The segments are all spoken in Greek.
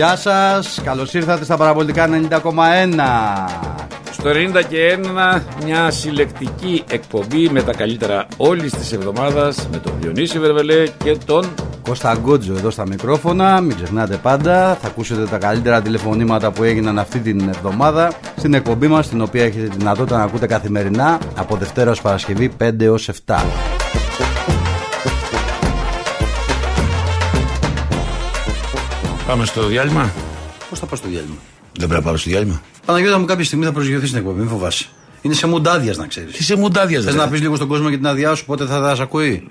Γεια σας, καλώς ήρθατε στα παραπολιτικά 90,1 Στο 90 και 1 μια συλλεκτική εκπομπή με τα καλύτερα όλης της εβδομάδας με τον Διονύση Βερβελέ και τον Κώστα Γκότζο εδώ στα μικρόφωνα, μην ξεχνάτε πάντα, θα ακούσετε τα καλύτερα τηλεφωνήματα που έγιναν αυτή την εβδομάδα στην εκπομπή μας, την οποία έχετε τη δυνατότητα να ακούτε καθημερινά από Δευτέρας ως Παρασκευή 5 έως 7. Πάμε στο διάλειμμα. Πώς θα πάω στο διάλειμμα; Δεν πρέπει να πάμε στο διάλειμμα. Παναγιώτα μου κάποια στιγμή θα προσγειωθείς στην εκπομπή, μην φοβάσαι. Είναι σε μουντάδιας να ξέρεις. Τι σε μουντάδιας Θες να πεις λίγο στον κόσμο και την άδειά σου, πότε θα θα ακούει;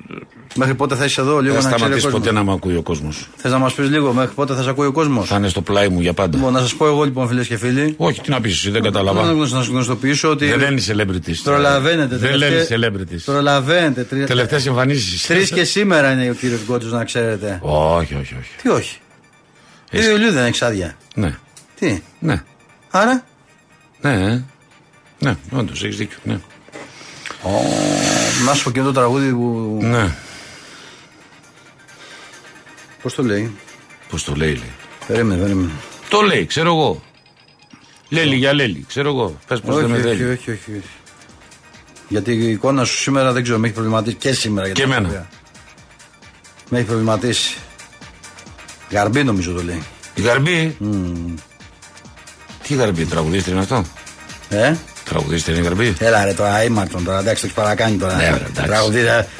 Μέχρι πότε θα είσαι εδώ, λίγο Δεν να ξέρει. σταματήσει ποτέ να με ακούει ο κόσμος. Θες να μας πεις λίγο, μέχρι πότε θα σε ακούει ο κόσμος; Θα είναι στο πλάι μου για πάντα. Λοιπόν, να σας πω εγώ λοιπόν, φίλες και φίλοι. Όχι, τι να πεις, δεν Να κατάλαβα. σας γνωστοποιήσω ότι. Δεν λένε celebrities. Προλαβαίνετε. Δεν λένε celebrities. Προλαβαίνετε. Τρι... Τελευταίες εμφανίσεις. Τρεις και σήμερα είναι ο κύριος Γκότζο, να ξέρετε. Όχι, όχι, όχι. Τι όχι; Τι Εσύ- Ιουλίου δεν έχει άδεια. Ναι, Τι; ναι. Άρα; Ναι, ε. ναι, όντως έχεις δίκιο. Ναι. Ω, να σου πω και το τραγούδι που. ναι. Πώς το λέει; Πώς το λέει, λέει. Περίμενε, περίμενε. Το λέει, ξέρω εγώ. Λέλη για λέλη, ξέρω εγώ. Πες πώς όχι, δεν με όχι, θέλει. όχι, όχι, όχι. Γιατί η εικόνα σου σήμερα δεν ξέρω, με έχει προβληματίσει και σήμερα. για Και την εμένα. ιστορία. Με έχει προβληματίσει. Γαρμπή νομίζω το λέει. Η γαρμπή; Τι γαρμπή, τραγουδίστρια είναι αυτό; Ε; Τραγουδίστρια είναι η γαρμπή; Έλα ρε τώρα, ήμαρτον τώρα, εντάξει, το έχεις παρακάνει τώρα. Ναι, ρε, εντάξει. Τραγουδί,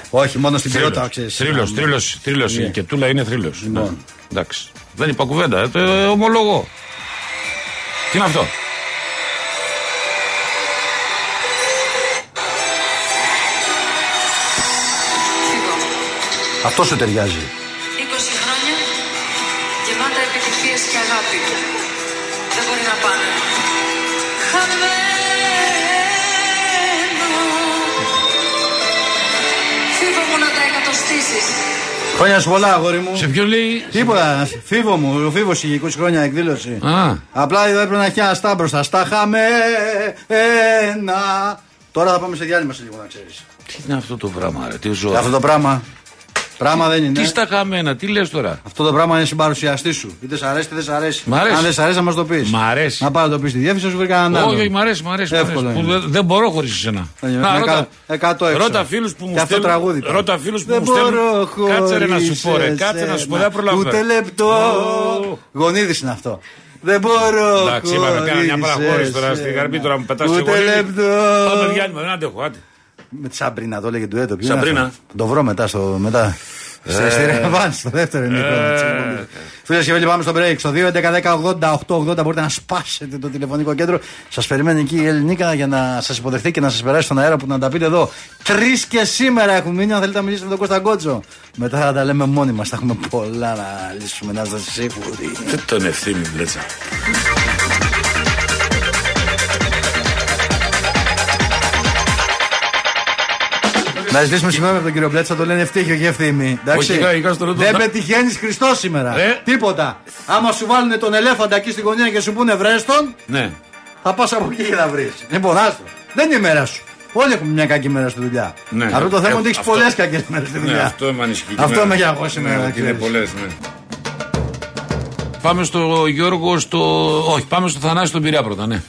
όχι μόνο στην ποιότητα, ξέρει. Θρύλος, θρύλος, θρύλος. Ναι. Η κετούλα είναι θρύλος. Λοιπόν. Εντάξει. Δεν είπα κουβέντα, ε, το ε, ομολογώ. Τι είναι αυτό; Φύγω. Αυτό σου ταιριάζει. Χρόνια σου πολλά, αγόρι μου. Σε ποιο λέει; Τίποτα, φίβο μου, ο φίβο είχε 20 χρόνια εκδήλωση. Α, Απλά εδώ έπρεπε να έχει ένα στά μπροστά. Στα χαμένα. Τώρα θα πάμε σε διάλειμμα σε λίγο να ξέρεις. τι είναι αυτό το πράγμα, ρε, τι ζω. Αυτό το πράγμα. Πράγμα δεν είναι. Τι στα χαμένα, τι λες τώρα; Αυτό το πράγμα είναι συμπαρουσιαστή σου. Είτε σ' αρέσει είτε δεν σ' αρέσει. Μ' αρέσει. Αν δεν σ' αρέσει, να μας το πεις. Μ' αρέσει. Να πάει να το πεις στη διεύθυνση, σου βρει κανέναν άλλο. Όχι, όχι, μ' αρέσει, μ' αρέσει. μ' αρέσει, Εύκολο που είναι. δεν, δεν μπορώ χωρίς εσένα. Ε, Να, με ρώτα, κα- εκατό έξω. ρώτα φίλους που μου Και αυτό στέλνουν- τραγούδι τώρα. Ρώτα φίλους που Δεν μου στέλνουν. μπορώ Κάτσε ρε να σου χωρίς πω, ρε. Κάτσε να σου πω, δεν εσένα. προλαβαίνω. Ούτε λεπτό. Ω. Γονίδης είναι αυτό. Δεν μπορώ. Εντάξει, είπαμε, κάνα μια χωρίς παραχώρηση τώρα στη εσένα. γαρμπή, τώρα μου πετάς Ούτε εγώ λίγο. λεπτό. Πάμε διάλειμμα, δεν αντέχω, άντε. Με τη Σαμπρίνα το έλεγε του έτο. Ποιο είναι Σαμπρίνα. αυτό; Το βρω μετά στο. Μετά. Στη στη Ρεβάν, στο δεύτερο είναι. Φίλες και φίλοι, πάμε στο break. Στο 2.11.10.80.880 μπορείτε να σπάσετε το τηλεφωνικό κέντρο. Σας περιμένει εκεί η Ελληνίκα για να σας υποδεχθεί και να σας περάσει στον αέρα που να τα πείτε εδώ. Τρεις και σήμερα έχουν μείνει. Αν θέλετε να μιλήσετε με τον Κώστα Γκότζο. Μετά θα τα λέμε μόνοι μας. Θα έχουμε πολλά να λύσουμε, να είστε σίγουροι. Δεν τον ευθύνη, μπλέτσα. Να ζητήσουμε συγγνώμη από τον κύριο Μπλέτσα, το λένε ευτύχη, όχι ευθύμη. Εντάξει. Όχι, είχα- είχα στο ρόντο Δεν να- πετυχαίνεις Χριστός σήμερα. Ε. Τίποτα. Άμα σου βάλουν τον ελέφαντα εκεί στη γωνία και σου πούνε βρέστον, Ναι. θα πας από εκεί και θα βρεις. Λοιπόν, άστο. Δεν είναι η μέρα σου. Όλοι έχουμε μια κακή μέρα στη δουλειά. Ναι. Αυτό το θέμα Ε, είναι ότι έχεις αυτό- πολλές κακές μέρες στη Ναι, δουλειά. αυτό με ανησυχεί. Αυτό Ναι. με για εγώ σήμερα, Ναι, να ότι είναι ξέρεις. πολλές, ναι. Πάμε στο Γιώργο, στο. Όχι, πάμε στο Θανάση τον Πειραιά πρώτα, ναι.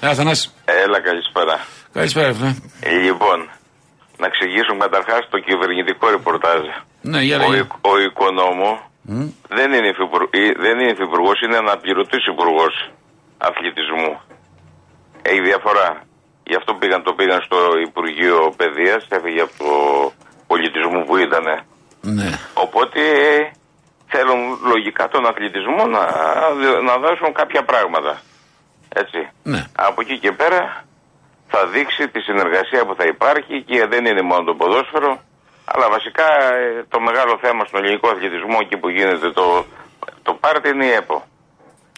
Έλα, Θανάση. Έλα, καλησπέρα. Καλησπέρα, φίλε. Λοιπόν, να εξηγήσουμε καταρχάς το κυβερνητικό ρεπορτάζ. Ναι, για Ο, λέγε. οικ- ο οικονόμο δεν είναι, υφυπουργ- ή- δεν είναι υφυπουργός, είναι αναπληρωτής υπουργός αθλητισμού. Έχει διαφορά. Γι' αυτό πήγαν, το πήγαν στο Υπουργείο Παιδείας, έφυγε από το πολιτισμό που ήταν. Ναι. Οπότε θέλουν λογικά τον αθλητισμό να, να δώσουν κάποια πράγματα. Έτσι. Ναι. Από εκεί και πέρα θα δείξει τη συνεργασία που θα υπάρχει και δεν είναι μόνο το ποδόσφαιρο, αλλά βασικά ε, το μεγάλο θέμα στον ελληνικό αθλητισμό εκεί που γίνεται το, το πάρτι είναι η ΕΠΟ.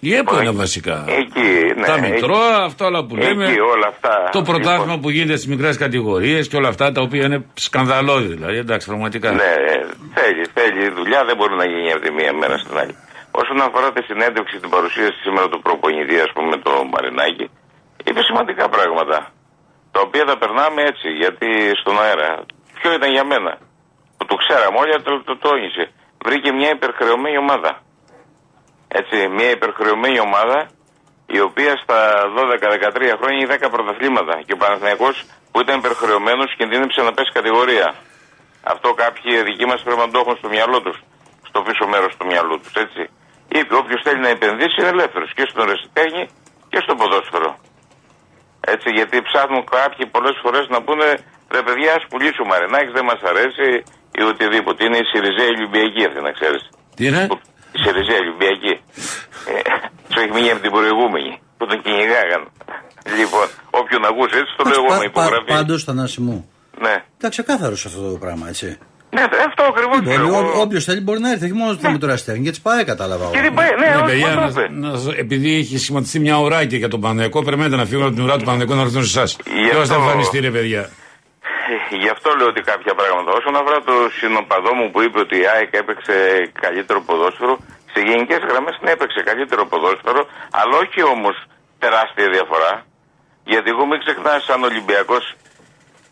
Η ΕΠΟ είναι βασικά. Εκεί, ναι. τα εκεί- μητρώα, αυτά όλα που λέμε. Εκεί όλα αυτά. Το πρωτάθλημα Λοιπόν, που γίνεται στις μικρές κατηγορίες και όλα αυτά τα οποία είναι σκανδαλώδη. Δηλαδή, εντάξει, πραγματικά. Ναι, ε, θέλει, θέλει δουλειά, δεν μπορεί να γίνει από τη μία μέρα στην άλλη. Όσον αφορά τη συνέντευξη, την παρουσίαση σήμερα του προπονητή, ας πούμε, το Μαρινάκη, είπε σημαντικά πράγματα. Τα οποία τα περνάμε έτσι, γιατί στον αέρα. Ποιο ήταν για μένα; Που το ξέραμε όλοι, το, το τόνισε. Βρήκε μια υπερχρεωμένη ομάδα. Έτσι, μια υπερχρεωμένη ομάδα η οποία στα 12-13 χρόνια έχει 10 πρωταθλήματα. Και ο Παναθηναϊκός που ήταν υπερχρεωμένος κινδύνεψε να πέσει κατηγορία. Αυτό κάποιοι δικοί μας πρέπει να το έχουν στο μυαλό τους, στο πίσω μέρος του μυαλού τους. Έτσι. Είπε: Όποιος θέλει να επενδύσει είναι ελεύθερος και στον ρεσιτέχνη και στο ποδόσφαιρο. Έτσι, γιατί ψάχνουν κάποιοι πολλές φορές να πούνε ρε παιδιά, ας πουλήσει ο Μαρινάκη, δεν μας αρέσει ή οτιδήποτε. Είναι η Σιριζέα Ολυμπιακή αυτή, να ξέρεις. Τι είναι; Η Σιριζέα Ολυμπιακή. Ε, σου έχει μείνει από την προηγούμενη που τον κυνηγάγαν. Λοιπόν, όποιον ακούσει έτσι το λέω εγώ με υπογραφή. Πάντω, Θανάση μου, Ναι. ήταν ξεκάθαρος αυτό το πράγμα, έτσι. Ναι, αυτό ακριβώς Όποιος θέλει μπορεί να έρθει, όχι μόνο στο Μητρό Αστέρνη, και τι πάει, κατάλαβα. εγώ. Και δεν πάει, ναι, Ναι, όχι, παιδιά, πώς το να, είπε. να σας- επειδή έχει σχηματιστεί μια ωράκια για τον Παναγιακό, περιμένετε να φύγουν από την ουρά του Παναγιακού να έρθουν σε εσάς. Γι' Ποιο θα αυτό- εμφανιστεί, ρε παιδιά. Γι' αυτό λέω ότι κάποια πράγματα. Όσον αφορά το συνοπαδό μου που είπε ότι η ΑΕΚ έπαιξε καλύτερο ποδόσφαιρο, σε γενικές γραμμές ναι, έπαιξε καλύτερο ποδόσφαιρο, αλλά όχι όμως τεράστια διαφορά. Γιατί εγώ μην ξεχνάς, σαν Ολυμπιακός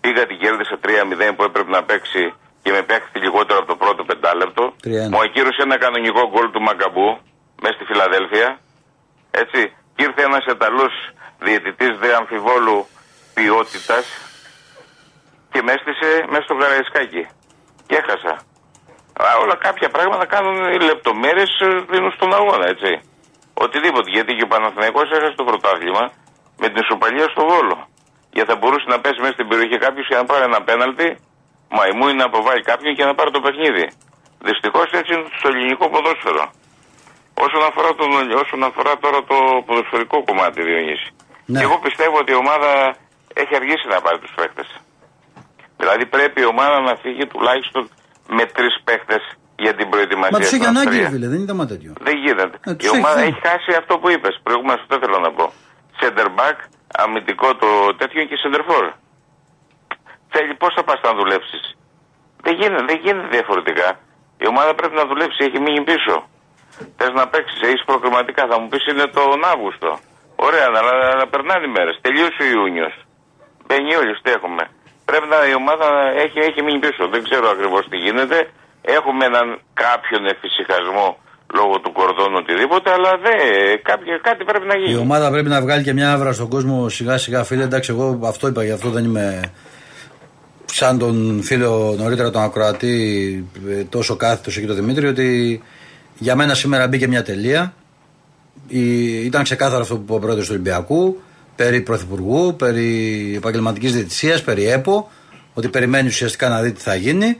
πήγα την κέρδισα 3-0 που έπρεπε να παίξει και με παίχτη λιγότερο από το πρώτο πεντάλεπτο. 3-1. Μου ακύρωσε ένα κανονικό γκολ του Μακαμπού μέσα στη Φιλαδέλφια. Έτσι. Και ήρθε ένας Ιταλό διαιτητής δε αμφιβόλου ποιότητας και μες έστησε μέσα στο Καραϊσκάκι. Και έχασα. Α, όλα κάποια πράγματα κάνουν οι λεπτομέρειες δίνουν στον αγώνα, έτσι. Οτιδήποτε. Γιατί και ο Παναθηναϊκός έχασε το πρωτάθλημα με την ισοπαλία στο Βόλο. Γιατί θα μπορούσε να πέσει μέσα στην περιοχή κάποιος και να πάρει ένα πέναλτι, μαϊμού ή να αποβάλει κάποιον και να πάρει το παιχνίδι. Δυστυχώς έτσι είναι στο ελληνικό ποδόσφαιρο. Όσον αφορά, τον, όσον αφορά τώρα το ποδοσφαιρικό κομμάτι, Διονύση. Ναι. Και εγώ πιστεύω ότι η ομάδα έχει αργήσει να πάρει τους παίχτε. Δηλαδή πρέπει η ομάδα να φύγει τουλάχιστον με τρεις παίχτε για την προετοιμασία. Μα τους έχει στην ανάγκη, Αυστρία. ρε φίλε, δεν ήταν τέτοιο. Δεν γίνεται. Ε, τους η ομάδα έχει. έχει χάσει αυτό που είπες. Προηγούμενος αυτό θέλω να πω. Center back, αμυντικό το τέτοιο και center for. Θέλει πώς θα πας να δουλέψεις; Δεν γίνεται, δεν γίνεται διαφορετικά. Η ομάδα πρέπει να δουλέψει, έχει μείνει πίσω. Θες να παίξεις, έχεις προκριματικά. Θα μου πεις είναι τον Αύγουστο. Ωραία, αλλά, αλλά περνάνε οι μέρες. Τελείωσε ο Ιούνιος. Μπαίνει όλοι, τι έχουμε. Πρέπει να η ομάδα έχει, έχει μείνει πίσω. Δεν ξέρω ακριβώς τι γίνεται. Έχουμε έναν κάποιον εφησυχασμό λόγω του κορδόνου οτιδήποτε, αλλά δεν, κάποιο, κάτι πρέπει να γίνει. Η ομάδα πρέπει να βγάλει και μια άβρα στον κόσμο σιγά σιγά, φίλε. Εντάξει, εγώ αυτό είπα, γι' αυτό δεν είμαι σαν τον φίλο νωρίτερα τον Ακροατή ε, τόσο κάθετος εκεί το Δημήτρη ότι για μένα σήμερα μπήκε μια τελεία Η- ήταν ξεκάθαρο αυτό που είπε ο πρόεδρος του Ολυμπιακού περί πρωθυπουργού, περί επαγγελματικής διαιτησίας, περί ΕΠΟ ότι περιμένει ουσιαστικά να δει τι θα γίνει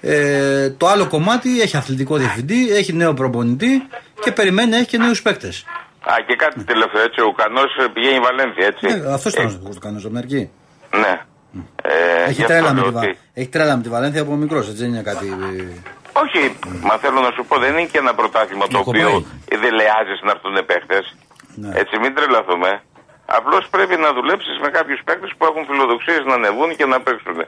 ε, το άλλο κομμάτι έχει αθλητικό διευθυντή, έχει νέο προπονητή και περιμένει να έχει και νέους παίκτες Α, και κάτι τελευταίο, έτσι, ο Κανό πηγαίνει η Βαλένθια, έτσι. ναι, αυτός Ε, ήταν να το κάνω από την αρχή. Ναι. Ε, Έχει γι' αυτό τρέλα, με λέω τη, Βα- ότι- έχει τρέλα με τη Βαλένθια από μικρός, έτσι δεν είναι κάτι. ε, Όχι, μα θέλω να σου πω, δεν είναι και ένα πρωτάθλημα το Κοπάει. οποίο δεν λεάζει να έρθουν παίχτε. Ναι. Έτσι, μην τρελαθούμε. Απλώς πρέπει να δουλέψεις με κάποιους παίχτε που έχουν φιλοδοξίες να ανεβούν και να παίξουν.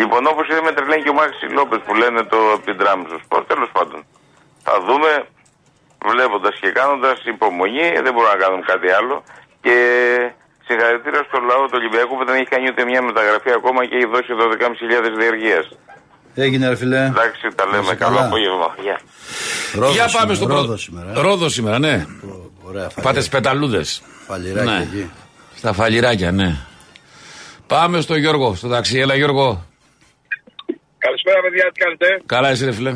Λοιπόν, όπως είδε με τρελαίνει και ο Μάξι Λόπες που λένε το από την τράμ στο σπορ, τέλος πάντων. Θα δούμε, βλέποντας και κάνοντας υπομονή, δεν μπορούμε να κάνουμε κάτι άλλο. Και συγχαρητήρια στο λαό του Ολυμπιακού που δεν έχει κάνει ούτε μια μεταγραφή ακόμα και έχει δώσει 12.500 διεργία. Έγινε, ρε φιλέ. Εντάξει, τα λέμε. είσαι Καλό καλά. απόγευμα. Γεια. Ρόδος Για πάμε σήμερα, στο Ρόδος πρώτο. σήμερα. ε. Ρόδος σήμερα, ναι. Ωραία, Πάτε φαλιράκι, στι πεταλούδε. φαλιράκι Ναι. εκεί. Στα φαλιράκια, ναι. Πάμε στο Γιώργο, στο ταξί. Έλα, Γιώργο. Καλησπέρα, παιδιά, τι κάνετε; Καλά, εσύ, ρε φίλε.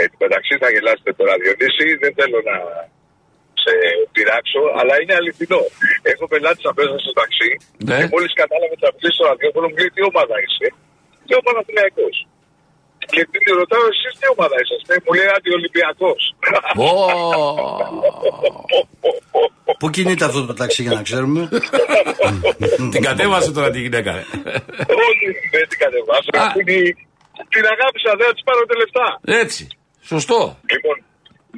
Ε, μεταξύ θα γελάσετε τώρα, Διονύση. Δεν θέλω να σε πειράξω, αλλά είναι αληθινό. Έχω πελάτη απέσα στο ταξί Ναι. και μόλις κατάλαβε ότι θα μιλήσει στο ραδιόφωνο μου λέει τι ομάδα είσαι; Και ο Παναθηναϊκός. Και την ρωτάω εσείς τι ομάδα είσαστε; Μου λέει αντιολυμπιακός. Ω, Πού κινείται αυτό το ταξί για να ξέρουμε; Την κατέβασε τώρα τη γυναίκα. ρε. Όχι, δεν την κατεβάσω. Α. Αυτή είναι- Την αγάπησα, δεν θα της πάρω τα λεφτά. Έτσι. Σωστό. Λοιπόν,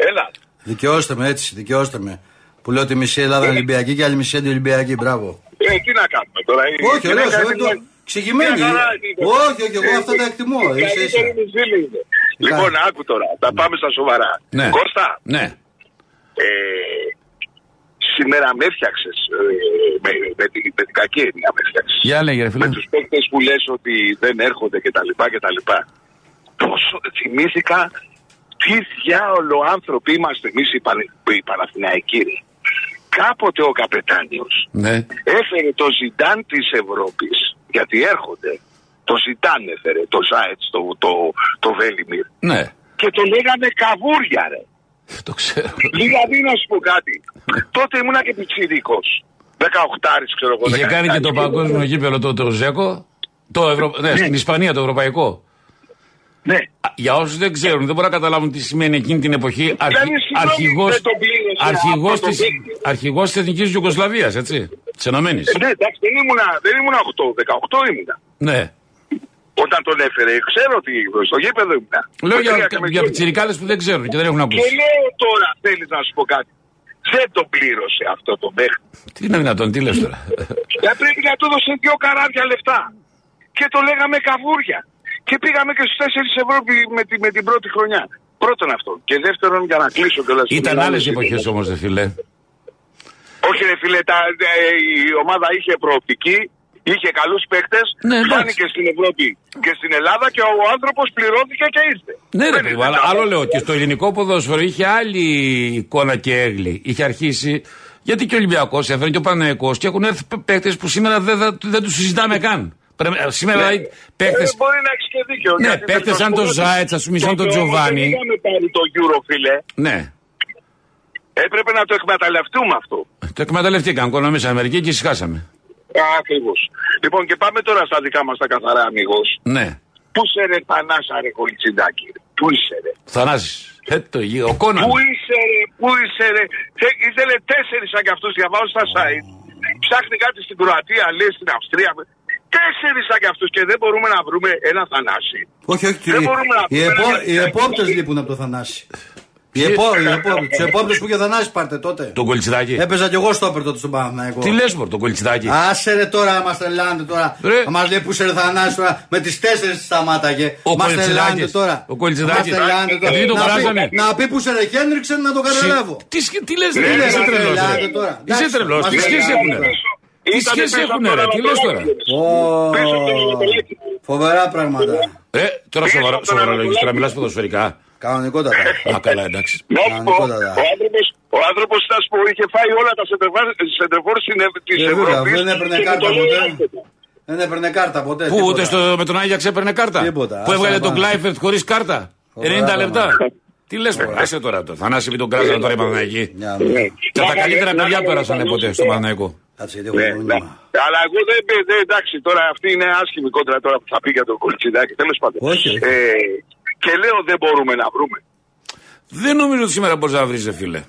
έλα. Δικαιώστε με έτσι, δικαιώστε με. Που λέω ότι μισή Ελλάδα είναι Ολυμπιακή και άλλη μισή αντιολυμπιακή. Μπράβο. Ε, τι να κάνουμε τώρα. η Όχι, ωραίο, γυναίκα εγώ είναι- το. Ξηγημένη. Μια χαρά είναι. Όχι, όχι, εγώ αυτά τα εκτιμώ. Η Ίσα ίσα. καλύτερη μου φίλη είναι. Λοιπόν, άκου τώρα. Θα πάμε στα σοβαρά. Ναι. Κώστα, Ναι. ε, σήμερα με έφτιαξε. Ε, με, με, την- με την κακή έννοια με έφτιαξε. Για λέγε, ρε φίλε. Με του παίκτε που λε ότι δεν έρχονται κτλ. κτλ. Τόσο θυμήθηκα Τι διάολο άνθρωποι είμαστε εμείς οι, Πανε- οι Παναθηναϊκοί. ρε. Κάποτε ο καπετάνιος Ναι. έφερε το ζητάν της Ευρώπης, γιατί έρχονται. Το ζητάν έφερε, το Ζάετς, το, το, το Βέλιμιρ. Ναι. Και το λέγανε καβούρια ρε. Το ξέρω. Δηλαδή να σου πω κάτι. Τότε ήμουνα και πιτσιρίκος. 18 ξέρω εγώ. Είχε κάνει και το 17. παγκόσμιο γήπεδο το, το Ζέκο. Το Ευρω... ναι, στην Ισπανία το ευρωπαϊκό. Ναι. Α, Για όσους δεν ξέρουν, δεν μπορούν να καταλάβουν τι σημαίνει εκείνη την εποχή. Αρχι... συγγνώμη, Αρχηγός, δεν τον πλήρωσε αρχηγός, αυτό το της... παίκτη. αρχηγός της Εθνικής Ιουγκοσλαβίας, έτσι. Της Ενωμένης. Ναι, εντάξει, δεν ήμουνα, δεν ήμουνα 8, 18 ήμουνα. Ναι. Όταν τον έφερε, ξέρω ότι στο γήπεδο ήμουνα. Λέω Με για, τρία και με για δυο. πιτσιρικάδες που δεν ξέρουν και δεν έχουν Και ακούσει. λέω τώρα, θέλεις να σου πω κάτι. Δεν τον πλήρωσε αυτό το παίχτη. Τι είναι δυνατόν, τι λες τώρα; Δεν πρέπει να του έδωσε δύο καράβια λεφτά. Και το λέγαμε καβούρια. Και πήγαμε και στους 4 Ευρώπη με, τη, με την πρώτη χρονιά. Πρώτον αυτό. Και δεύτερον, για να κλείσω κιόλας. Ήταν άλλες εποχές όμως, δε φίλε. Όχι, ρε φίλε, τα, ε, η ομάδα είχε προοπτική, είχε καλούς παίκτες. Ναι, εντάξει. φάνηκε στην Ευρώπη και στην Ελλάδα και ο άνθρωπος πληρώθηκε και ήρθε. Ναι, ρε Δεν παιδί, είναι αλλά καλό. άλλο λέω και στο ελληνικό ποδόσφαιρο είχε άλλη εικόνα και έγκλη. Είχε αρχίσει. Γιατί και ο Ολυμπιακός έφερε και ο Παναγενικό και έχουν έρθει παίκτες που σήμερα δεν, θα- δεν τους συζητάμε καν. Πρέπει- ε, σήμερα Ναι. δηλαδή παίκτε. Ε, μπορεί να έχεις και δίκιο. Ναι, γιατί παίκτες θα σου σαν πω το ότι Ζάετς, ας πούμε, σαν τον τότε όμως Τζοβάνι. Δεν είχαμε πάρει το Euro, φίλε. Ναι, Έπρεπε να το εκμεταλλευτούμε αυτό. το εκμεταλλευτήκαν. Κονομήσαμε μερικοί και ησυχάσαμε. Ακριβώς. Λοιπόν, και πάμε τώρα στα δικά μας τα καθαρά, αμυγός. Ναι, Πού σε ρε Θανάσα, ρε Κολιτσιντάκη. ρε; Πού είσαι, ρε; Θανάσης. Ε, το γη- ο Κόναν. Πού είσαι, ρε; Πού είσαι, ρε; Θε- Ήθελε τέσσερις σαν κι αυτούς. Διαβάζω στα site. Ψάχνει κάτι στην Κροατία, λέει στην Αυστρία. Τέσσερις σαν κι αυτούς και δεν μπορούμε να βρούμε ένα Θανάση. Όχι, όχι. Δεν μπορούμε να Οι, πούμε επό, ένα- οι επόπτες λείπουν από το Θανάση. Οι επό, οι επόπτες. Τους επόπτες που είχε ο Θανάσης πάρτε τότε. Τον κολτσιδάκι. Έπαιζα κι εγώ στόπερ τότε στον Παναθηναϊκό. Τι λες, Μωρ, τον κολτσιδάκι. Άσε ρε τώρα, μα τρελάνετε τώρα. Ρε. Μας λέει που σε ρε Θανάση τώρα. Με τις τέσσερις σταμάταγε. Ο Μα Κολτσιδάκης. τρελάνετε τώρα. Ο Κολτσιδάκης. Μας τρελάνετε τώρα. Επειδή τον Να πει- βράζανε. Να πει που σε ρε Χένριξεν να το καταλάβω. Τι, σκ- τι λες, Τι ρε, λες, είσαι ρε, τρελός. τρελάτε τώρα. Είσαι Εντάξει, τρελός, μας τι σχέση τρελάτε έχουν. τώρα. Τι Ήτανε σχέση πίσω έχουν, από ρε, τον τι λες τώρα; Ανατολάκη. Πίσω από τον Ανατολάκη. Φοβερά πράγματα. Ε, τώρα Πίσω σοβαρά, από τον σοβαρά Ανατολάκη. λόγια, τώρα μιλάς ποδοσφαιρικά. Κανονικότατα. Α, καλά, εντάξει. Να σου πω, Κανονικότατα. ο άνθρωπος, ο άνθρωπος θα σου πω, είχε φάει όλα τα σεντερφόρ της Ε, βέβαια, Ευρώπης δεν έπαιρνε και κάρτα το λέει ποτέ. άσχετο. Δεν έπαιρνε κάρτα ποτέ. Πού τίποτα. ούτε στο, με τον Άγιαξ έπαιρνε κάρτα; Τίποτα, Που άσε έβγαλε να τον πάμε. Κλάιφερτ χωρίς κάρτα; Φοβερά 90 λεπτά. πράγματα. Τι λες, άσε τώρα το. Θανάση μην τον κράζανε τώρα οι Παναναϊκοί. Μια μέρα. Και τα καλύτερα Να παιδιά κάνουμε πέρασαν ένα ποτέ καλό στο τώρα. Παναναϊκό. Κάτσε γιατί Ναι, έχω ναι. πρόβλημα. Αλλά εγώ δεν, δεν, εντάξει, τώρα αυτή είναι άσχημη κόντρα τώρα που θα πει για τον Κολτσιδάκη. Τέλος πάντων. Όχι, όχι. Ε, και λέω δεν μπορούμε να βρούμε. Δεν νομίζω ότι σήμερα μπορείς να βρεις, φίλε.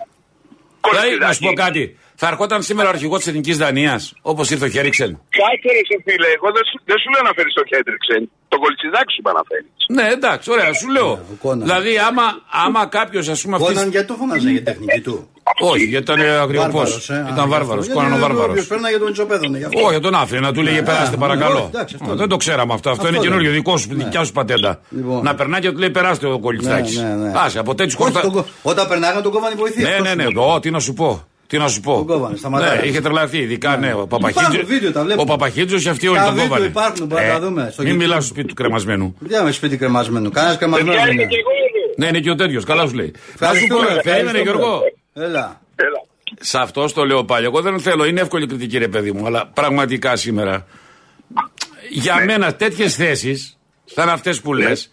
Δηλαδή, να σου πω Κολτσιδάκη. κάτι. Θα ερχόταν σήμερα ο αρχηγός της Εθνικής Δανίας, όπως ήρθε ο Χέριξεν. Κάτσε ρε σε φίλε, εγώ δεν σου, δεν σου λέω να φέρεις το Χέντριξεν. Το Κολτσιδάκη σου είπα να φέρεις. Ναι, εντάξει, ωραία, σου λέω. ο Κόναν. Δηλαδή, άμα, άμα κάποιος, ας πούμε, αυτή. Κόναν γιατί το φωνάζε για τεχνική του; Όχι, γιατί ήταν αγριοπό. Βάρβαρος, ε. Ήταν Α, βάρβαρος. γιατί Κόναν ο βάρβαρος. όποιος πέρναγε τον Ιτσοπέδωνε, γι' αυτό. Όχι, τον άφηνε να του λέγε περάστε α, παρακαλώ. όχι, εντάξει, αυτό Α, δεν- Δεν το ξέραμε αυτό. Αυτό Αυτό είναι δεν- καινούριο δικό σου, δικιά σου πατέντα. Λοιπόν. Να περνάει και του λέει περάστε ο κολληστάκι. Ναι, ναι, ναι. Άσε, από τέτοιους Όχι, χορτα. τον κο- Όταν περνάγαν τον κόβανε βοηθεία. Ναι, αυτό ναι, σου ναι. λέω. Ω, τι να σου πω. Τι να σου πω; Τον κόβανε, σταματάει. Ναι, είχε τρελαθεί. Ειδικά ναι, ο Υπάρχουν βίντεο, τα Παπαχίτζο. βλέπω. Ο Παπαχίτζο και αυτοί όλοι Τα τον βίντεο κόβανε. υπάρχουν, μπορούμε να τα δούμε στο Μην YouTube. μιλάς στο σπίτι του κρεμασμένου. Τι άμα σπίτι κρεμασμένο. Κανένας κρεμασμένος Παιδιά δεν είμαι είναι. και εγώ εδώ. Ναι, είναι και ο τέτοιος. Καλά σου λέει. Να σου Ευχαριστούμε, πω, περίμενε ευχαριστούμε. Γιώργο. Έλα. Έλα. Σε αυτό το λέω πάλι. Εγώ δεν θέλω, είναι εύκολη κριτική, ρε παιδί μου, αλλά πραγματικά σήμερα. Για Ναι. μένα τέτοιες θέσεις, σαν αυτές που λες,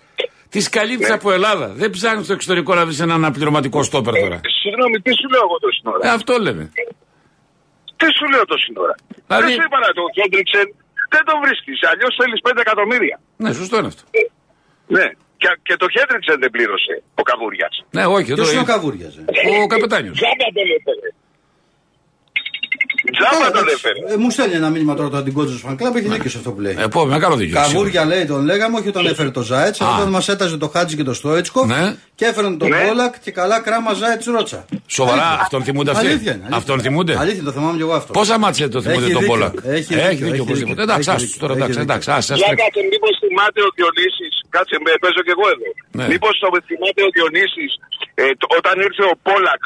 τις καλύπτει Ναι. από Ελλάδα. Δεν ψάχνεις στο εξωτερικό να βρει ένα αναπληρωματικό στόπερ τώρα. Συγγνώμη, τι σου λέω εγώ το Ε, σύνορα. αυτό λέμε. Τι σου λέω το σύνορα; Δηλαδή- Δεν σου είπα να το Χέντριξεν. Δεν το βρίσκεις. Αλλιώς θέλεις 5 εκατομμύρια. Ναι, σωστό είναι αυτό. Ναι. Και, και το Χέντριξεν δεν πλήρωσε ο Καβούριας. Ναι, όχι, Ποιος εδώ είναι ο είναι Καβούριας, ε; ο καπετάνιος. Τζάμπα τον έφερε. Τζάμπα τον έφερε. Ε, Μου στέλνει ένα μήνυμα τώρα το αντικότσο του φανκλάμπ, έχει δίκιο σε αυτό που λέει. Ε, πω, μεγάλο δίκιο. Καβούρια λέει τον λέγαμε, όχι τον έφερε το Ζάετ. Α. Όταν μας έταζε το Χάτζι και το Στόιτσκοφ Ναι. και έφεραν τον Ναι. Πόλακ και καλά κράμα Ζάετ Ρότσα. Σοβαρά, Αλήθεια. αυτόν θυμούνται αυτοί; Αλήθεια είναι, αλήθεια. Αυτόν θυμούνται; Αλήθεια, το θυμάμαι και εγώ αυτό. Πόσα μάτια το θυμούνται Έχει τον δίκιο, Πόλακ. έχει δίκιο, Έχει έχει δίκιο δίκιο. οπωσδήποτε. Εντάξει, Έχει άστο δίκιο, τώρα, έχει εντάξει, δίκιο. εντάξει. άσε, άσε, Για τρέχει. κάτσε, μήπως θυμάται ο Διονύσης. Κάτσε, με, παίζω κι εγώ εδώ. Ναι. Μήπως το θυμάται ο Διονύσης Ε, το- όταν ήρθε ο Πόλακ,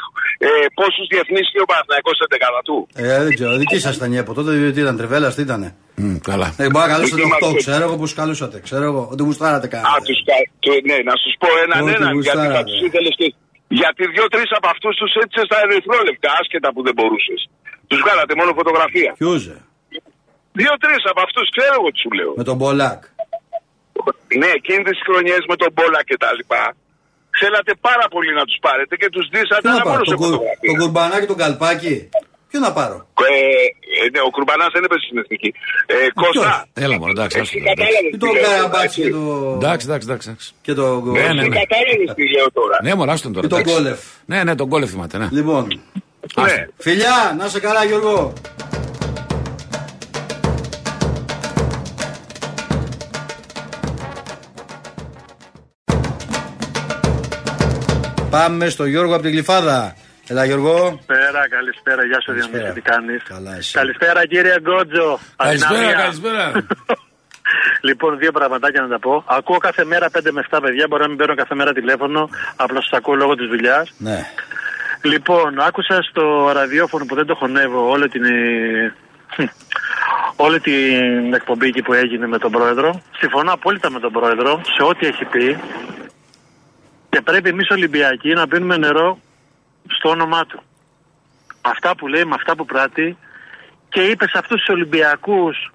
ε, πόσους διεθνείς είχε ο Παναθηναϊκός στην δεκάδα του; Ε, δεν ξέρω, δική σας ήταν η ΕΠΟ. Τότε τι ήταν, τρεβέλα, τι ήταν. Μμ, καλά. Ε, μπορεί να καλούσατε Είμαστε- 8, ξέρω εγώ πώς καλούσατε. Ξέρω εγώ, ότι γουστάρατε Α, κανένα. τους, κα- του- ναι, να σου πω έναν Ό,τι έναν, γιατί θα γουστάρατε. τους ήθελες και. Γιατί δύο-τρεις από αυτούς τους έτσι στα ερυθρόλεπτα, άσχετα που δεν μπορούσες. Τους βγάλατε μόνο φωτογραφία. Ποιούζε. Δύο-τρεις από αυτούς ξέρω εγώ τι σου λέω. Με τον Μπολάκ. Ναι, εκείνε τις χρονιές με τον Μπόλα και τα λοιπά. Θέλατε πάρα πολύ να τους πάρετε και τους δίσατε Ποιο να αλλά πάρω, μόνο σε τον, κου, φωτογραφία. τον κουρμπανάκι, τον καλπάκι. Ποιο να πάρω; Ε, ε, ναι, ο Κουρμπανάς δεν έπεσε στην εθνική. Ε, Κώστα. Έλα μόνο, εντάξει, άστο Εσύ τώρα, εντάξει. κατάλαβες Ή τι τον λέω, Καραμπάτσι και εντάξει. το. Εντάξει, εντάξει, εντάξει. εντάξει. Και το. Ναι, ναι, Εσύ ναι. κατάλαβες τι λέω τώρα. Ναι, μωρά τον τώρα. Ή τον εντάξει. Γκόλεφ. Ναι, ναι, τον κόλεφ θυμάται, ναι. Λοιπόν. Ναι. Φιλιά, να σε καλά, Γιώργο. Πάμε στο Γιώργο από την Γλυφάδα. Έλα Γιώργο. Καλησπέρα, καλησπέρα. Γεια σου, Καλησπέρα. Διονύση, τι κάνεις; Καλά, εσύ. Καλησπέρα, κύριε Γκότζο. Καλησπέρα, Αδυναμία. καλησπέρα. λοιπόν, δύο πραγματάκια να τα πω. Ακούω κάθε μέρα 5 με 7 παιδιά. Μπορεί να μην παίρνω κάθε μέρα τηλέφωνο. Απλώς σας ακούω λόγω της δουλειάς. Ναι. Λοιπόν, άκουσα στο ραδιόφωνο που δεν το χωνεύω όλη την, ε, όλη την εκπομπή εκεί που έγινε με τον πρόεδρο. Συμφωνώ απόλυτα με τον πρόεδρο σε ό,τι έχει πει. Και πρέπει εμείς Ολυμπιακοί να πίνουμε νερό στο όνομά του. Αυτά που λέει, με αυτά που πράττει και είπε σε αυτούς τους Ολυμπιακούς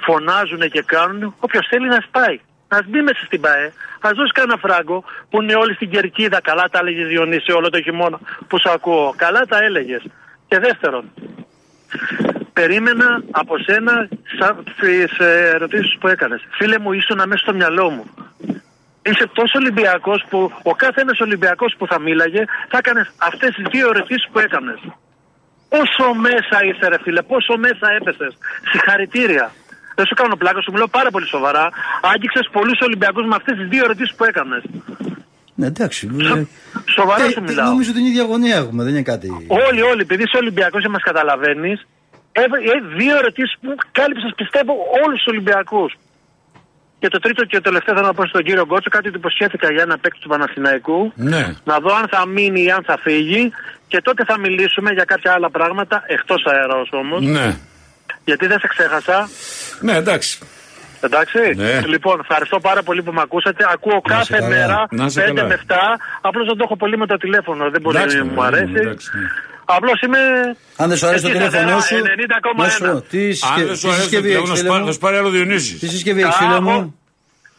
φωνάζουν και κάνουν, όποιος θέλει να σπάει. Α μπει μέσα στην ΠαΕ, ας δώσει κανένα φράγκο που είναι όλοι στην κερκίδα. Καλά τα έλεγε Διονύση όλο το χειμώνα που σου ακούω. Καλά τα έλεγες. Και δεύτερον, περίμενα από σένα τι ερωτήσεις που έκανες. Φίλε μου, ήσουν μέσα στο μυαλό μου. Είσαι τόσο Ολυμπιακός που ο κάθε ένας Ολυμπιακός που θα μίλαγε θα έκανες αυτές τις δύο ερωτήσεις που έκανες. Πόσο μέσα είσαι, ρε φίλε, πόσο μέσα έπεσες. Συγχαρητήρια. Δεν σου κάνω πλάκα, σου μιλάω πάρα πολύ σοβαρά. Άγγιξες πολλούς Ολυμπιακούς με αυτές τις δύο ερωτήσεις που έκανες. Ναι, εντάξει. ε, Σοβαρά τε- σου τε- μιλάω. Νομίζω την ίδια γωνία έχουμε, δεν είναι κάτι. Όλοι, όλοι, επειδή είσαι Ολυμπιακός και μας καταλαβαίνεις, δύο ερωτήσεις που κάλυψες, πιστεύω, όλους τους Ολυμπιακούς. Και το τρίτο και το τελευταίο θέλω να πω στον κύριο Γκότσο, κάτι που υποσχέθηκα για ένα παίκτη του Παναθηναϊκού. Ναι. Να δω αν θα μείνει ή αν θα φύγει. Και τότε θα μιλήσουμε για κάποια άλλα πράγματα, εκτός αέρας όμως. Ναι. Γιατί δεν σε ξέχασα. Ναι, εντάξει. Εντάξει. Ναι. Λοιπόν, ευχαριστώ πάρα πολύ που με ακούσατε. Ακούω Να κάθε σε καλά. μέρα Να σε 5 καλά. με 7. Απλώς δεν το έχω πολύ με το τηλέφωνο. Δεν μπορεί Εντάξει, να μου ναι, αρέσει. εντάξει, ναι. Απλώς είμαι. Αν δεν σου αρέσει το Εκεί τηλέφωνό σταθερά, σου. 90,1. να σου πω, τι, Αν συσκε... δεν σου τι αρέσει το συσκευή έχεις, τηλέφωνο, φίλε θα μου; θα σου πάρει άλλο Διονύσης. Τι συσκευή έχεις, φίλε Άχω. μου;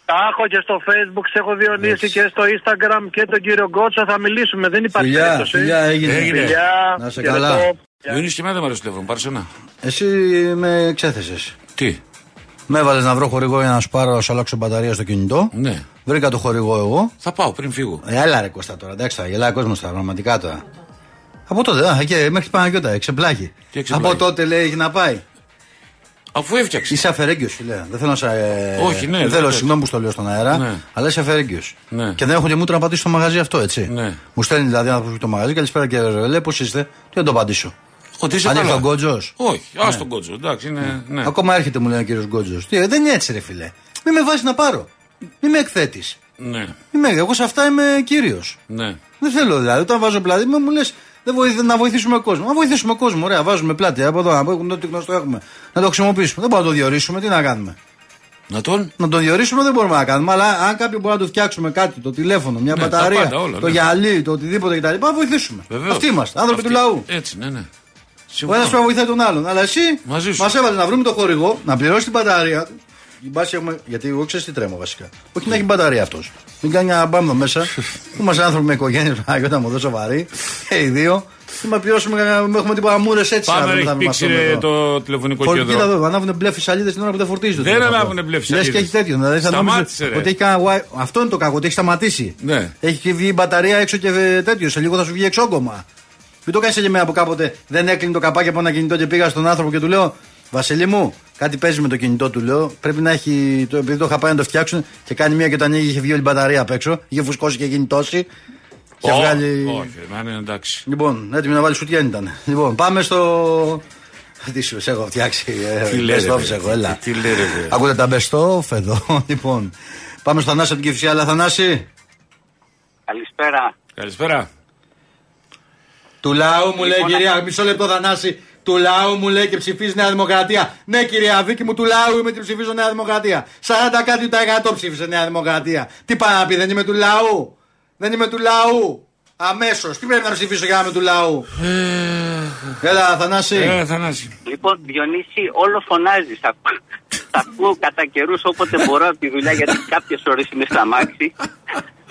Τα έχω και στο facebook, σε έχω διονύσει και στο instagram και τον κύριο Γκότσα. Θα μιλήσουμε, δεν υπάρχει Φιλιά, περίπτωση. φιλιά, έγινε. Έγινε. Φιλιά, Να σε χαιρετώ. καλά. Διονύση και εμένα δεν μου αρέσει το τηλέφωνο, πάρε ένα. Εσύ με εξέθεσες. Τι; Με έβαλες να βρω χορηγό για να σου πάρω, να σου αλλάξω μπαταρία στο κινητό. Ναι. Βρήκα το χορηγό εγώ. Θα πάω πριν φύγω. Ε, έλα ρε Κώστα τώρα, εντάξει, θα γελάει ο κόσμος τώρα, πραγματικά τώρα. Από τότε, α, και μέχρι την Παναγιώτα, εξεπλάγει. Τι εξεπλάγει; Από τότε λέει έχει να πάει. Αφού έφτιαξε. Είσαι αφαιρέγγιος, φίλε. Δεν θέλω να σε. ε, Όχι, ναι, Δεν δεν θέλω, θες. συγγνώμη που στο λέω στον αέρα, Ναι. αλλά είσαι αφαιρέγγιος. Ναι. Και δεν έχω και μούτρα να πατήσω στο μαγαζί αυτό, έτσι. Ναι. Μου στέλνει δηλαδή άνθρωπος το μαγαζί, καλησπέρα κύριε Ρελέ, πώς είστε; Τι να το απαντήσω. Ότι είσαι Αν καλά. ήρθε ο Γκότζος. Όχι, ας τον κότσο. Εντάξει, είναι. Ναι. Ακόμα έρχεται, μου λέει ο κύριος Γκότζος. Τι, δεν είναι έτσι, ρε φίλε. Μην με βάζεις να πάρω. Μην με εκθέτεις. Ναι. Εγώ σε αυτά είμαι κύριος. Ναι. Δεν θέλω δηλαδή. Όταν βάζω πλάτη μου, μου λε να βοηθήσουμε κόσμο. Να βοηθήσουμε κόσμο. Ωραία, βάζουμε πλάτη από εδώ, από ό,τι γνωστό έχουμε. Να το χρησιμοποιήσουμε. Δεν μπορούμε να το διορίσουμε. Τι να κάνουμε; Να τον; Να το διορίσουμε δεν μπορούμε να κάνουμε. Αλλά αν κάποιον μπορεί να του φτιάξουμε κάτι, το τηλέφωνο, μια Ναι, τα μπαταρία, πάντα, όλα, το ναι. γυαλί, το οτιδήποτε κτλ. Να βοηθήσουμε. Βεβαίως. Αυτοί είμαστε. Άνθρωποι Αυτοί. του λαού. Έτσι, ναι, ναι. Ο ένας Συμφωνώ. πρέπει να βοηθάει τον άλλον. Αλλά εσύ Μαζί σου. μας έβαλε να βρούμε το χορηγό, να πληρώσει την μπαταρία του. Η μπάση έχουμε, γιατί εγώ ξέρω τι τρέμω βασικά. Όχι να έχει μπαταρία αυτός. Μην κάνει ένα μπάμδο μέσα. που είμαστε άνθρωποι με οικογένειες, όταν μου δω σοβαροί. Και οι δύο. Και μας πληρώσουμε, κανένα- έχουμε τίποτα μούρες έτσι. Πάμε να να έχει θα πήξει είμαστε ρε, εδώ. το τηλεφωνικό Φορτί κέντρο. εδώ, ανάβουν μπλε φυσαλίδε την ώρα που δεν φορτίζει το Δεν τηλέφωνο. ανάβουνε μπλε Λες φυσαλίδες. και έχει τέτοιο. Δηλαδή θα νόμιζε Σταμάτησε, ρε. ότι έχει κανένα Wi- Αυτό είναι το κακό, ότι έχει σταματήσει. Ναι. Έχει και βγει η μπαταρία έξω και ε, τέτοιο. Σε λίγο θα σου βγει εξόγκωμα. Μην το κάνεις και εμένα που κάποτε δεν έκλεινε το καπάκι από ένα κινητό και πήγα στον άνθρωπο και του λέω Βασίλη μου, κάτι παίζει με το κινητό του. Λέω πρέπει να έχει. Το, επειδή το είχα πάει να το φτιάξουν και κάνει μία και το ανοίγει είχε βγει όλη η μπαταρία απ' έξω. Είχε φουσκώσει και γίνει τόση. Και Ω, βγάλει. Όχι, να είναι εντάξει. Λοιπόν, έτοιμη να βάλει σουτιέν ήταν. Λοιπόν, πάμε στο. Τι σου σε έχω φτιάξει. ε, Τι λέει, ρε, best of παιδί. σε έχω, έλα. Τι λέει, ρε, παιδί. Ακούτε τα best of εδώ. Λοιπόν, πάμε στο Θανάση από την Κυφσιά. Αλλά Θανάση, Καλησπέρα. Καλησπέρα. Του λαού μου λέει Λοιπόν, κυρία, μισό λεπτό Θανάση. Του λαού μου λέει και ψηφίζει Νέα Δημοκρατία. Ναι, κυρία Βίκη μου, του λαού είμαι και ψηφίζω Νέα Δημοκρατία. 40 κάτι τα 100 ψήφισε Νέα Δημοκρατία. Τι πάει να πει, δεν είμαι του λαού; Δεν είμαι του λαού; Αμέσως. Τι πρέπει να ψηφίσω για να είμαι του λαού; Έλα, Θανάση. Ε, Θανάση. Λοιπόν, Διονύση, όλο φωνάζεις. Τα ακούω κατά καιρούς όποτε μπορώ από τη δουλειά, γιατί κάποιες ώρες είμαι στα μάξι.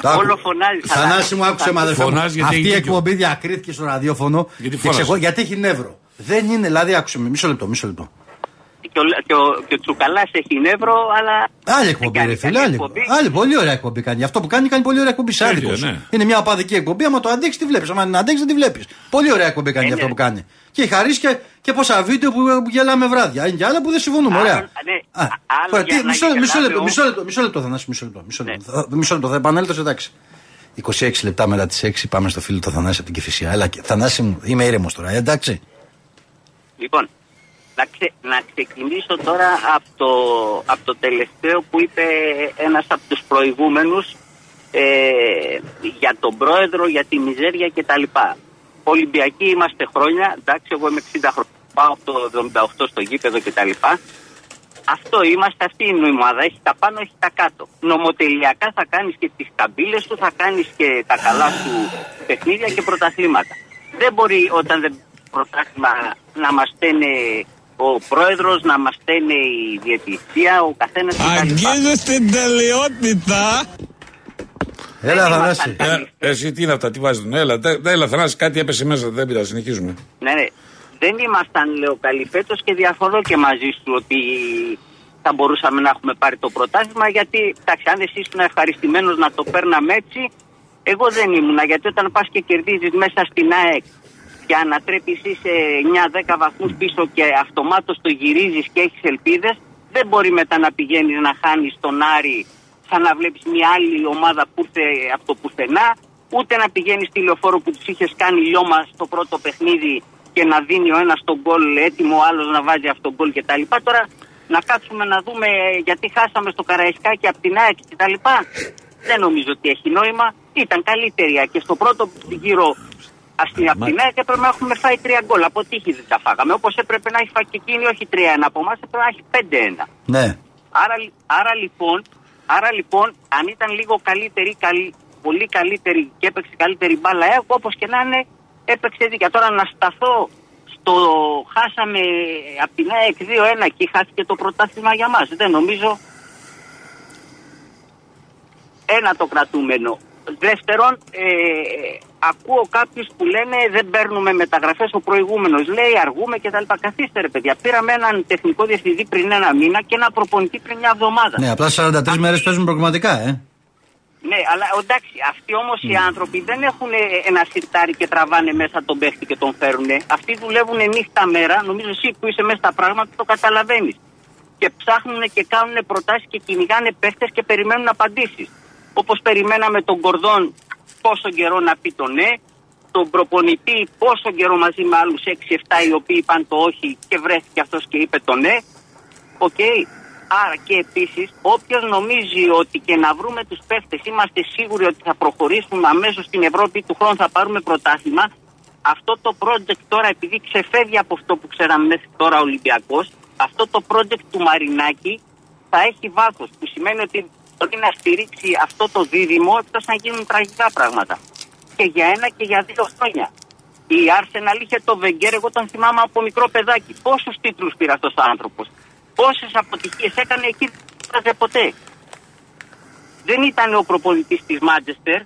Το άκου. Όλο φωνάζεις. Θανάση μου, άκουσε, μαδερφέ. μου. Φωνάζει γιατί Αυτή η έχει δίκιο. εκπομπή διακρίθηκε στο ραδιόφωνο. Γιατί και φώνασε. ξεχω- γιατί έχει νεύρο. Δεν είναι, δηλαδή, άκουσε με, μισό λεπτό, μισό λεπτό. Και ο, και ο, και ο Τσουκαλάς έχει νεύρο, αλλά. Άλλη εκπομπή, κάνει ρε φίλε. καλή Άλλη, εκπομπή. άλλη, πολύ ωραία εκπομπή κάνει. Αυτό που κάνει, κάνει πολύ ωραία εκπομπή. Σαν Τέλειο, άδικος. ναι. Είναι μια οπαδική εκπομπή. Άμα το αντέξεις, τη βλέπεις. Άμα την αντέξεις, δεν τη βλέπεις. Πολύ ωραία εκπομπή κάνει Ε, αυτό ναι. που κάνει. Και έχει χαρίσει και, και πόσα βίντεο που, που γελάμε βράδια. Είναι και άλλα που δεν συμφωνούμε. Άλλο, Ωραία. ναι, Α, άλλο τώρα, για τι, να μισό, γελάμε μισό, λεπτό, όμως. μισό λεπτό, μισό λεπτό, Θανάση, μισό λεπτό. Μισό Ναι. λεπτό, Θα- μισό λεπτό, θα επανέλθω σε εντάξει. 26 λεπτά μετά τις 6 πάμε στο φίλο του Θανάση από την Κυφυσιά. Έλα, και- Θανάση μου, είμαι ήρεμος τώρα, ε, εντάξει. Λοιπόν, να, ξε, να ξεκινήσω τώρα από το, από το τελευταίο που είπε ένας από τους προηγούμενους ε, για τον πρόεδρο, για τη μιζέρια κτλ. Ολυμπιακοί είμαστε χρόνια, εντάξει εγώ είμαι 60 χρόνια, πάω από το 78 στο γήπεδο κτλ. Αυτό είμαστε, αυτή είναι η ομάδα. Έχει τα πάνω, έχει τα κάτω. Νομοτελειακά θα κάνεις και τις καμπύλες σου, θα κάνεις και τα καλά σου παιχνίδια και πρωταθλήματα. Δεν μπορεί όταν δεν πρωτάθλημα να μας στέλνει ο πρόεδρος, να μας στέλνει η διαιτησία, ο καθένας κτλ. στην τελειότητα. Έλα, Δεν Θανάση. ήμασταν Ε, εσύ τι είναι αυτά, τι βάζουν. Έλα, τε- έλα, Θανάση, κάτι έπεσε μέσα, δεν πειράζει, συνεχίζουμε. Ναι, ναι. Δεν ήμασταν, λέω, καλοί φέτος και διαφωνώ και μαζί σου ότι θα μπορούσαμε να έχουμε πάρει το πρωτάθλημα γιατί, εντάξει, αν εσύ ήσουν ευχαριστημένος να το παίρναμε έτσι, εγώ δεν ήμουνα. Γιατί όταν πας και κερδίζεις μέσα στην ΑΕΚ και ανατρέπεις είσαι 9-10 βαθμούς πίσω και αυτομάτως το γυρίζεις και έχεις ελπίδες, δεν μπορεί μετά να πηγαίνεις να χάνεις τον Άρη σαν να βλέπεις μια άλλη ομάδα που ήρθε από το πουθενά, ούτε να πηγαίνεις στη λεωφόρο που τους είχες κάνει λιώμα στο πρώτο παιχνίδι και να δίνει ο ένας τον γκολ έτοιμο, ο άλλος να βάζει αυτό τον γκολ κτλ. Τώρα να κάτσουμε να δούμε γιατί χάσαμε στο Καραϊσκάκι από την ΑΕΚ κτλ. Δεν νομίζω ότι έχει νόημα. Ήταν καλύτερη και στο πρώτο γύρο Αστεία από την ΑΕΚ έπρεπε να έχουμε φάει τρία γκολ. Από τύχη δεν τα φάγαμε. Όπως έπρεπε να έχει φάει και εκείνη, όχι 3-1 από εμάς, έπρεπε να έχει 5-1. Ναι. Άρα, άρα, λοιπόν, άρα λοιπόν, αν ήταν λίγο καλύτερη, καλή, πολύ καλύτερη και έπαιξε καλύτερη μπάλα, ε, όπως και να είναι, έπαιξε δίκαια. Τώρα να σταθώ στο χάσαμε από την ΑΕΚ 2-1 και χάθηκε το πρωτάθλημα για μας. Δεν νομίζω ένα το κρατούμενο. Δεύτερον, ε, ακούω κάποιους που λένε δεν παίρνουμε μεταγραφές ο προηγούμενος. Λέει αργούμε και τα λοιπά. Καθίστε ρε παιδιά. Πήραμε έναν τεχνικό διευθυντή πριν ένα μήνα και ένα προπονητή πριν μια εβδομάδα. Ναι, απλά 43 μέρες παίζουν προγραμματικά, ε. Ναι, αλλά εντάξει, αυτοί όμως οι άνθρωποι δεν έχουν ε, ένα σιρτάρι και τραβάνε μέσα τον παίχτη και τον φέρουν. Αυτοί δουλεύουν νύχτα μέρα. Νομίζω εσύ που είσαι μέσα στα πράγματα το καταλαβαίνεις. Και ψάχνουν και κάνουν προτάσεις και κυνηγάνε παίχτες και περιμένουν απαντήσεις. Όπως περιμέναμε τον Κορδόν πόσο καιρό να πει το ναι, τον προπονητή πόσο καιρό μαζί με άλλους 6-7 οι οποίοι είπαν το όχι και βρέθηκε αυτός και είπε το ναι. Οκ. Άρα και επίσης, όποιος νομίζει ότι και να βρούμε τους παίχτες είμαστε σίγουροι ότι θα προχωρήσουμε αμέσως στην Ευρώπη του χρόνου θα πάρουμε πρωτάθλημα. Αυτό το project τώρα, επειδή ξεφεύγει από αυτό που ξέραμε μέχρι τώρα ο Ολυμπιακός, αυτό το project του Μαρινάκη θα έχει βάθος. Που σημαίνει ότι μπορεί να στηρίξει αυτό το δίδυμο εκτός να γίνουν τραγικά πράγματα. Και για ένα και για δύο χρόνια. Η Arsenal είχε το Βεγγέρ, εγώ τον θυμάμαι από μικρό παιδάκι. Πόσους τίτλους πήρε αυτός ο άνθρωπος; Πόσες αποτυχίες έκανε εκεί δεν έφτασε ποτέ. Δεν ήταν ο προπονητής της Μάντζεστερ,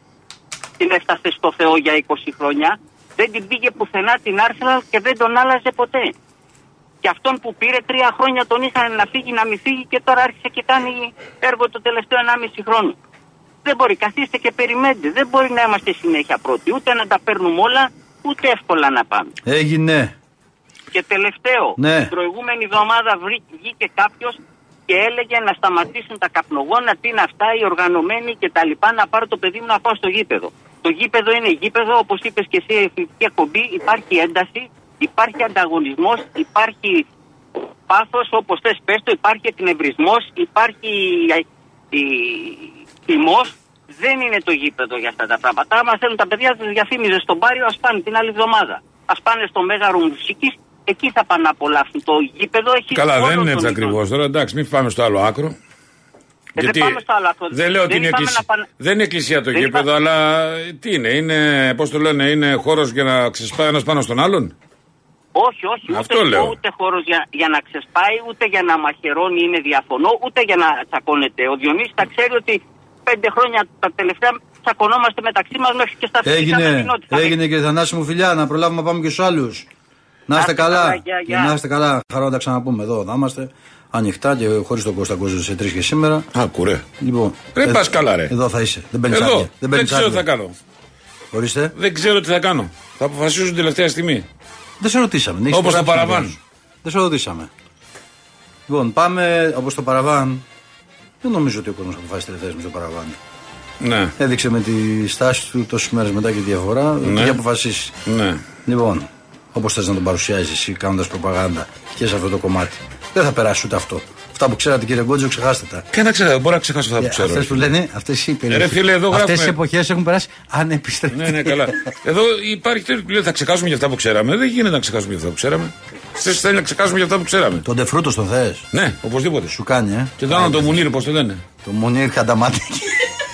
την έφτασε στο Θεό για 20 χρόνια. Δεν την πήγε πουθενά την Arsenal και δεν τον άλλαζε ποτέ. Και αυτόν που πήρε τρία χρόνια τον είχαν να φύγει, να μην φύγει και τώρα άρχισε και κάνει έργο το τελευταίο 1,5 χρόνο. Δεν μπορεί, καθίστε και περιμένετε. Δεν μπορεί να είμαστε συνέχεια πρώτοι. Ούτε να τα παίρνουμε όλα, ούτε εύκολα να πάμε. Έγινε. Και τελευταίο, Ναι. την προηγούμενη εβδομάδα βρή- βγήκε κάποιος και έλεγε να σταματήσουν τα καπνογόνα, τι είναι αυτά, οι οργανωμένοι και τα λοιπά, να πάρω το παιδί μου να πάω στο γήπεδο. Το γήπεδο είναι γήπεδο, όπως είπες και εσύ, η φιλική εκπομπή, υπάρχει ένταση, υπάρχει ανταγωνισμός, υπάρχει πάθος, όπως θες πες το, υπάρχει εκνευρισμός, υπάρχει ε, η- θυμός δεν είναι το γήπεδο για αυτά τα πράγματα. Άμα θέλουν τα παιδιά τους διαφήμιζε στον Πάριο, ας πάνε την άλλη εβδομάδα. Α πάνε στο Μέγαρο Μουσική, εκεί θα πάνε να απολαύσουν. Το γήπεδο έχει. Καλά, όλο δεν είναι τον έτσι είδο. ακριβώ τώρα. Εντάξει, μην πάμε στο άλλο άκρο. Ε, δεν πάμε στο άλλο άκρο. δεν λέω ότι Δεν είναι είπαμε εκκλησία. να πάνε- Δεν είναι εκκλησία το Δεν γήπεδο, είπα- αλλά τι είναι, είναι, πώς το λένε, είναι χώρος για να ξεσπάει ένας πάνω στον άλλον; Όχι, όχι. Αυτό ούτε, λέω. ούτε χώρος για, για να ξεσπάει, ούτε για να μαχαιρώνει είναι διαφωνώ, ούτε για να τσακώνεται. Ο Διονύσης τα ξέρει ότι πέντε χρόνια τα τελευταία τσακωνόμαστε μεταξύ μας μέχρι και στα φυσικά Έγινε, κοινότητα. έγινε και Θανάση μου φιλιά, να προλάβουμε να πάμε και στους άλλους. Να είστε Να είστε καλά. καλά, γεια, Και γεια. να είστε καλά. Χαρά να τα ξαναπούμε εδώ. Θα είμαστε ανοιχτά και χωρίς τον Κώστα Κόζος σε τρεις και σήμερα. Άκουρε. Λοιπόν, Ρε, ε, πας καλά, ρε. Εδώ θα είσαι. Δεν παίρνεις Εδώ, άδεια. δεν, Δεν παίρνεις ξέρω τι θα άδεια. κάνω. Ορίστε. Δεν ξέρω τι θα κάνω. Θα αποφασίσω την τελευταία στιγμή. Δεν σε ρωτήσαμε. δεν έχεις Όπως το υπογράψει παραβάν. τίποτα. Δεν σε ρωτήσαμε. Λοιπόν, πάμε όπως το παραβάν. Δεν νομίζω ότι ο κόσμος αποφάσισε τελευταίε με το παραβάν. Ναι, Έδειξε με τη στάση του τόσες μέρες μετά και τη διαφορά. Ναι. Έχει αποφασίσει. ναι. Λοιπόν, όπως θες να τον παρουσιάζει εσύ κάνοντας προπαγάνδα και σε αυτό το κομμάτι. Δεν θα περάσει ούτε αυτό. Αυτά που ξέρατε κύριε Γκότζο, ξεχάστε τα. Και να ξέρω, μπορώ να ξεχάσω αυτά που ξέρω. Αυτές που λένε, αυτές οι Ρε φίλε, εδώ Αυτές γράφουμε- οι εποχές έχουν περάσει ανεπιστρεπτή. Ναι, ναι, καλά. Εδώ υπάρχει τέτοιο που λέει θα ξεχάσουμε για αυτά που ξέραμε. Δεν γίνεται να ξεχάσουμε για αυτά που ξέραμε. Θες θέλει να ξεχάσουμε για αυτά που ξέραμε. Τον Ντεφρούτο τον θες; Ναι, οπωσδήποτε. Σου κάνει, ε. Και το άλλο το Μουνίρ, πώς το λένε. Το Μονίρ Χανταμάτι.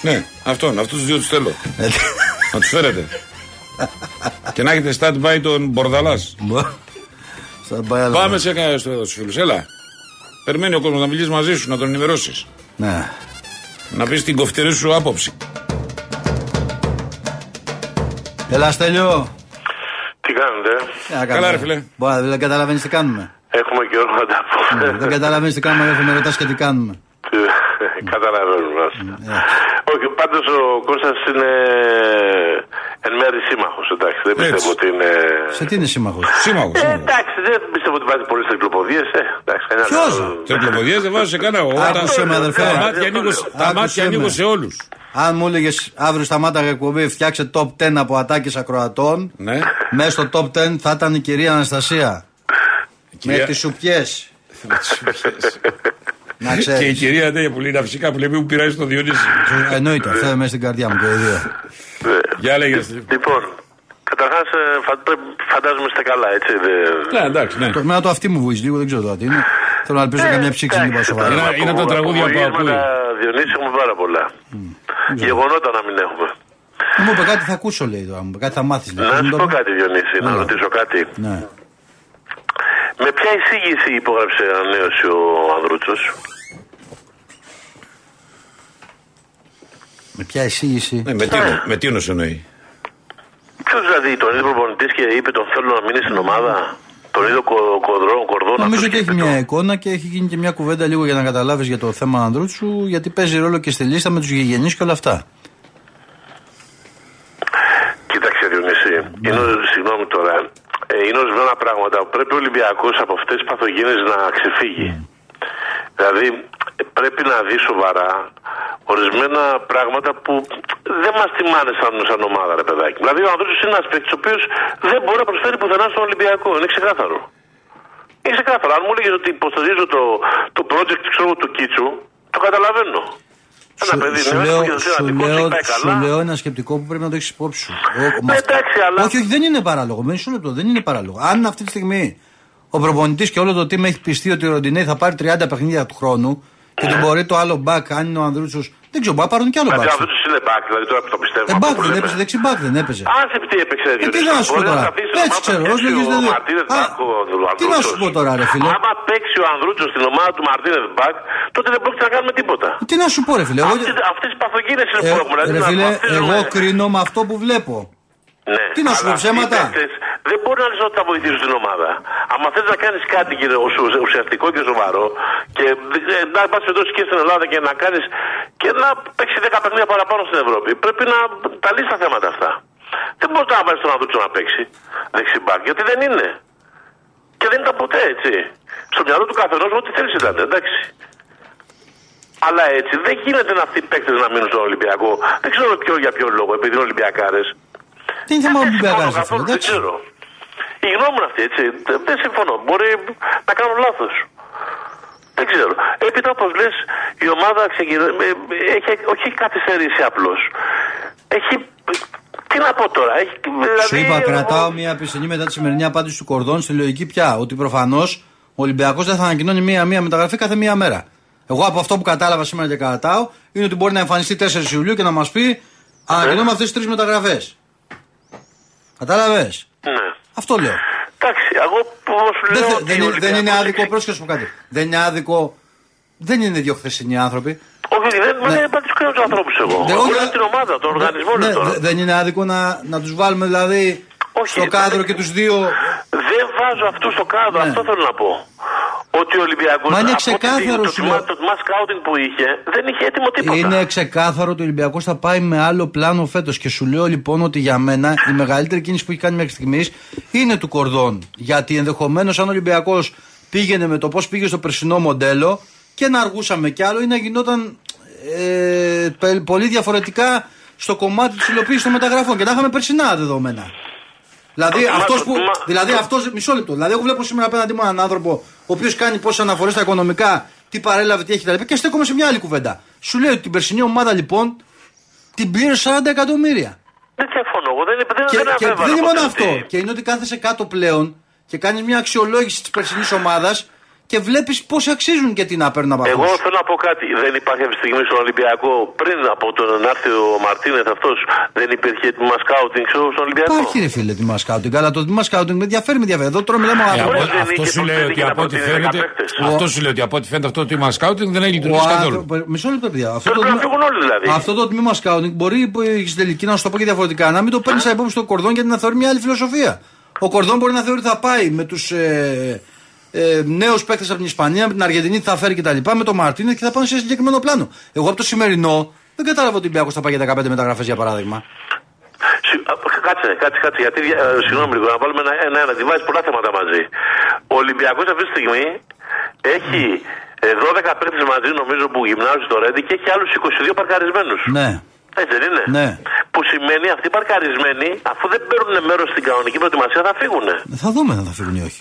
Ναι, αυτόν, αυτούς τους δύο τους θέλω. Ε, Να τους φέρετε. και να έχετε stand-by τον Μπορδαλάς. Στα πάει άλλο. Πάμε σε κανένα στους φίλους. Έλα. Περιμένει ο κόσμος να μιλήσεις μαζί σου, να τον ενημερώσεις. Ναι. Να πεις την κοφτερή σου άποψη. Έλα, Στέλιο. Τι κάνετε, Τι να κάνουμε; Καλά, ρε φίλε. Μπορεί, δεν καταλαβαίνεις τι κάνουμε. έχουμε καιρό να τα Ναι, πούμε. δεν καταλαβαίνεις τι κάνουμε, δεν με ρωτάς και τι κάνουμε. Καταλαβαίνουμε. Ναι. Όχι, πάντως ο Κώστας είναι εν μέρη σύμμαχος. Εντάξει, δεν πιστεύω Έτσι. ότι είναι. Σε τι είναι σύμμαχος; Σύμμαχος. Ε, εντάξει, δεν πιστεύω ότι βάζει πολλές τρικλοποδίε. Ε, εντάξει, κανένα Ποιος; άλλο- Τρικλοποδίε δεν βάζω σε κανένα. Εγώ τα- Άκουσε με, αδερφέ. Τα μάτια ανοίγω, τα Άκουσε μάτια με. ανοίγω σε όλους. Αν μου έλεγες αύριο σταμάταγε εκπομπή, φτιάξε top 10 από ατάκες ακροατών. Ναι. Μέσα στο top 10 θα ήταν η κυρία Αναστασία. Με κυρία- τις σουπιέ. Να Και η ξέρει. κυρία τέτοια που λέει τα φυσικά που λέει μην μου πειράζει το Διονύση. Εννοείται, αυτό είναι μέσα στην καρδιά μου και οι δύο. Ναι. Για λέγε. Λοιπόν, καταρχάς φαντάζομαι είστε καλά, έτσι. δεν- Ναι, εντάξει, ναι. Το- Εμένα το αυτή μου βουίζει λίγο, δεν ξέρω τώρα τι είναι. Θέλω να ελπίζω Ε, καμιά ψήξη εντάξει, λίγο σοβαρά. Είναι- τώρα, είναι τα από- τραγούδια που απολογίσματα, ακούει. Διονύση έχουμε πάρα πολλά. Γεγονότα να μην έχουμε. Μου είπε κάτι θα ακούσω, λέει τώρα. μου είπε, Κάτι θα μάθεις. Να σου πω κάτι, Διονύση, να Έλα. ρωτήσω κάτι. Ναι. Με ποια εισήγηση υπόγραψε ανανέωση ο Ανδρούτσος; Με ποια εισήγηση; Ναι, με τι, εννο- με τι εννοείς εννοεί; Ποιο δηλαδή τον είδε προπονητής και είπε τον θέλω να μείνει στην ομάδα. Τον είδε κο- κοδρό, κορδόν. Νομίζω αυτός ότι και έχει είπε μια το- εικόνα και έχει γίνει και μια κουβέντα λίγο για να καταλάβεις για το θέμα Ανδρούτσου, γιατί παίζει ρόλο και στη λίστα με τους γηγενείς και όλα αυτά. Κοίταξε Διονύση, Ναι. είναι, συγγνώμη τώρα, ε, είναι ορισμένα πράγματα που πρέπει ο Ολυμπιακός από αυτές τις παθογένειες να ξεφύγει. Ναι. Δηλαδή ε, πρέπει να δεις σοβαρά ορισμένα πράγματα που δεν μας τιμάνε σαν, σαν ομάδα ρε παιδάκι. Δηλαδή ο Ανδρούτσος είναι ένας παίκτης ο οποίος δεν μπορεί να προσφέρει πουθενά στον Ολυμπιακό, είναι ξεκάθαρο. Είναι ξεκάθαρο. Αν μου έλεγες ότι υποστηρίζω το, το project ξέρω, του Κίτσου, το καταλαβαίνω. Ένα Σου, παιδί σου νέος λέω, που έχει σου, δύναμη, λέω, πάει σου καλά. λέω ένα σκεπτικό που πρέπει να το έχεις υπόψη σου. Ο- με Ναι, αυτό- εντάξει, αλλά- Όχι, όχι, δεν είναι παράλογο. Μισό λεπτό, δεν είναι παράλογο. Αν αυτή τη στιγμή ο προπονητής και όλο το team έχει πιστεί ότι ο Ροντινέη θα πάρει 30 παιχνίδια του χρόνου και ότι μπορεί το άλλο back, αν είναι ο Ανδρούτσος. Δεν ξέρω, μπορεί να πάρουν και άλλο Δηλαδή back. αυτό του είναι back, δηλαδή τώρα που το πιστεύω. Ε, αυτό back που δεν λέμε. έπαιζε, δεξί back δεν έπαιζε. Αν σε τι έπαιξε, Ε, τι να σου πω τώρα. Έτσι ξέρω, ως λέγεις δεν- Α, τι να σου πω τώρα, ρε φίλε. Άμα παίξει ο Ανδρούτσος στην ομάδα του Μαρτίνεθ Μπακ, τότε δεν πρόκειται να κάνουμε τίποτα. Τι να σου πω, ρε φίλε. Εγώ, Αυτέ τι παθογένειες είναι ε, που έχουμε. δηλαδή ρε να φίλε, βαφτίζουμε. εγώ κρίνω με αυτό που βλέπω. Ναι. Τι να σου πω, Αλλά ψέματα; αυτοί οι παίκτες Δεν μπορεί να λες ότι θα βοηθήσουν την ομάδα. Αν θες να κάνεις κάτι κύριε, ουσ- ουσιαστικό και σοβαρό και ε, να πα εδώ και στην Ελλάδα και να κάνεις και να παίξει 10 παιχνίδια παραπάνω στην Ευρώπη, πρέπει να τα λύσεις τα θέματα αυτά. Δεν μπορείς να βάλεις τον Ανδρούτσο να παίξει δεξιμπάκ, γιατί δεν είναι. Και δεν ήταν ποτέ έτσι. Στο μυαλό του καθενός ό,τι θέλεις ήταν, εντάξει. Αλλά έτσι δεν γίνεται να αυτοί οι παίκτες να μείνουν στον Ολυμπιακό. Δεν ξέρω ποιο, για ποιο λόγο, επειδή είναι Ολυμπιακάρες. Τι είναι θέμα Δεν που συμφωνώ πειράζει, καθόλου, φίλε. δεν εντάξει. ξέρω. Η γνώμη μου είναι αυτή, έτσι. Δεν- Δεν συμφωνώ. Μπορεί να κάνω λάθος. Δεν ξέρω. Έπειτα, όπω λες, η ομάδα ξεκινά. ε, Έχει, όχι έχει καθυστερήσει απλώς. Έχει. Τι να πω τώρα. Έχει, δηλαδή, Σου είπα, εγώ- κρατάω μια πισινή μετά τη σημερινή απάντηση του Κορδόν στη λογική πια. Ότι προφανώς ο Ολυμπιακός δεν θα ανακοινώνει μία-μία μεταγραφή κάθε μία μέρα. Εγώ από αυτό που κατάλαβα σήμερα και κρατάω είναι ότι μπορεί να εμφανιστεί 4 Ιουλίου και να μας πει Ανακοινώνουμε αυτές τις τρεις μεταγραφές. Κατάλαβες; Ναι. Αυτό λέω. Εντάξει, εγώ πώ σου Δεν, λέω. θε- ότι δεν, ο είναι, δεν είναι Ολυμπιακός άδικο, έχει- πρόσεχε να σου πω κάτι. Δεν είναι άδικο. Δεν είναι δύο χθεσινοί άνθρωποι. Όχι, δεν Ναι. ναι. πατήσω κανένα τους ανθρώπους εγώ. Δεν- Εγώ όχι, λέω την ομάδα, τον οργανισμό Ναι, λέω τώρα. δε- δεν είναι άδικο να, να τους βάλουμε δηλαδή Όχι, στο δεν- κάδρο και τους δύο. Δεν βάζω αυτούς στο κάδρο, Ναι. αυτό θέλω να πω. Ότι ο Ολυμπιακός. Μα είναι ξεκάθαρο, το, σου το, λέω. το, το mass scouting που είχε δεν είχε έτοιμο τίποτα. Είναι ξεκάθαρο ότι ο Ολυμπιακός θα πάει με άλλο πλάνο φέτος. Και σου λέω λοιπόν ότι για μένα η μεγαλύτερη κίνηση που έχει κάνει μέχρι στιγμής είναι του κορδόν. Γιατί ενδεχομένως αν ο Ολυμπιακός πήγαινε με το πώς πήγε στο περσινό μοντέλο και να αργούσαμε κι άλλο ή να γινόταν ε, πε- πολύ διαφορετικά στο κομμάτι της υλοποίησης των μεταγραφών και να είχαμε περσινά δεδομένα. Δηλαδή Μα- αυτός που. μα- Δηλαδή αυτός, μισό λεπτό. Δηλαδή, εγώ βλέπω σήμερα απέναντι μου έναν άνθρωπο ο οποίος κάνει πόσες αναφορές στα οικονομικά, τι παρέλαβε, τι έχει κτλ. Και στέκομαι σε μια άλλη κουβέντα. Σου λέει ότι την περσινή ομάδα λοιπόν την πλήρωσε 40 εκατομμύρια. Δεν διαφωνώ. Εγώ δεν, δεν, Και, δεν και αμφέβαλα δεν είναι μόνο ποτέ αυτό. ότι- Και είναι ότι κάθεσαι κάτω πλέον και κάνεις μια αξιολόγηση της περσινής ομάδας και βλέπεις πόσοι αξίζουν και τι να παίρνουν από Εγώ αυτούς. θέλω να πω κάτι. Δεν υπάρχει αυτή τη στιγμή στον Ολυμπιακό πριν από τον να έρθει ο Μαρτίνεθ αυτός. Δεν υπήρχε έτοιμο σκάουτινγκ στον Ολυμπιακό. Υπάρχει ρε φίλε τιμά σκάουτινγκ, αλλά το τιμά σκάουτινγκ με ενδιαφέρει, με ενδιαφέρει. Εδώ τώρα μιλάμε Ε, με από- Ωραία, δεν αυτό είχε σου λέει προτείνει ότι και να από ό,τι προτείνει φαίνεται. 10 παίκτες. Αυτό σου λέει ότι από ό,τι φαίνεται αυτό το τμήμα σκάουτινγκ δεν έχει Ο λειτουργήσει καθόλου. άνθρω- Μισό λεπτό, παιδιά. Αυτό Πρέπει το να τμήμα- φύγουν όλοι δηλαδή. Αυτό το τμήμα σκάουτινγκ μπορεί που έχεις στην τελική να σου το πω και διαφορετικά να μην το παίρνεις σαν υπόψη στο κορδόν γιατί να θεωρεί μια άλλη φιλοσοφία. Ο κορδόν μπορεί να θεωρεί ότι θα πάει με τους ε, ε, νέου παίκτε από την Ισπανία, με την Αργεντινή τι θα φέρει κτλ. Με τον Μαρτίνες και θα πάνε σε συγκεκριμένο πλάνο. Εγώ από το σημερινό δεν κατάλαβα ότι ο Ολυμπιακό θα πάει για 15 μεταγραφές για παράδειγμα. Συ- α, Κάτσε, κάτσε, κάτσε. Γιατί, ε, συγγνώμη λίγο, να βάλουμε ένα, ένα, ένα, τη βάζει πολλά θέματα μαζί. Ο Ολυμπιακός αυτή τη στιγμή έχει ε, 12 παίκτες μαζί, νομίζω, που γυμνάζουν στο Ρέντι και έχει άλλους 22 παρκαρισμένους. Ναι. Έτσι δεν είναι; Ναι. Που σημαίνει αυτοί οι παρκαρισμένοι, αφού δεν παίρνουν μέρος στην κανονική προετοιμασία, θα φύγουν. Θα δούμε αν θα φύγουν ή όχι.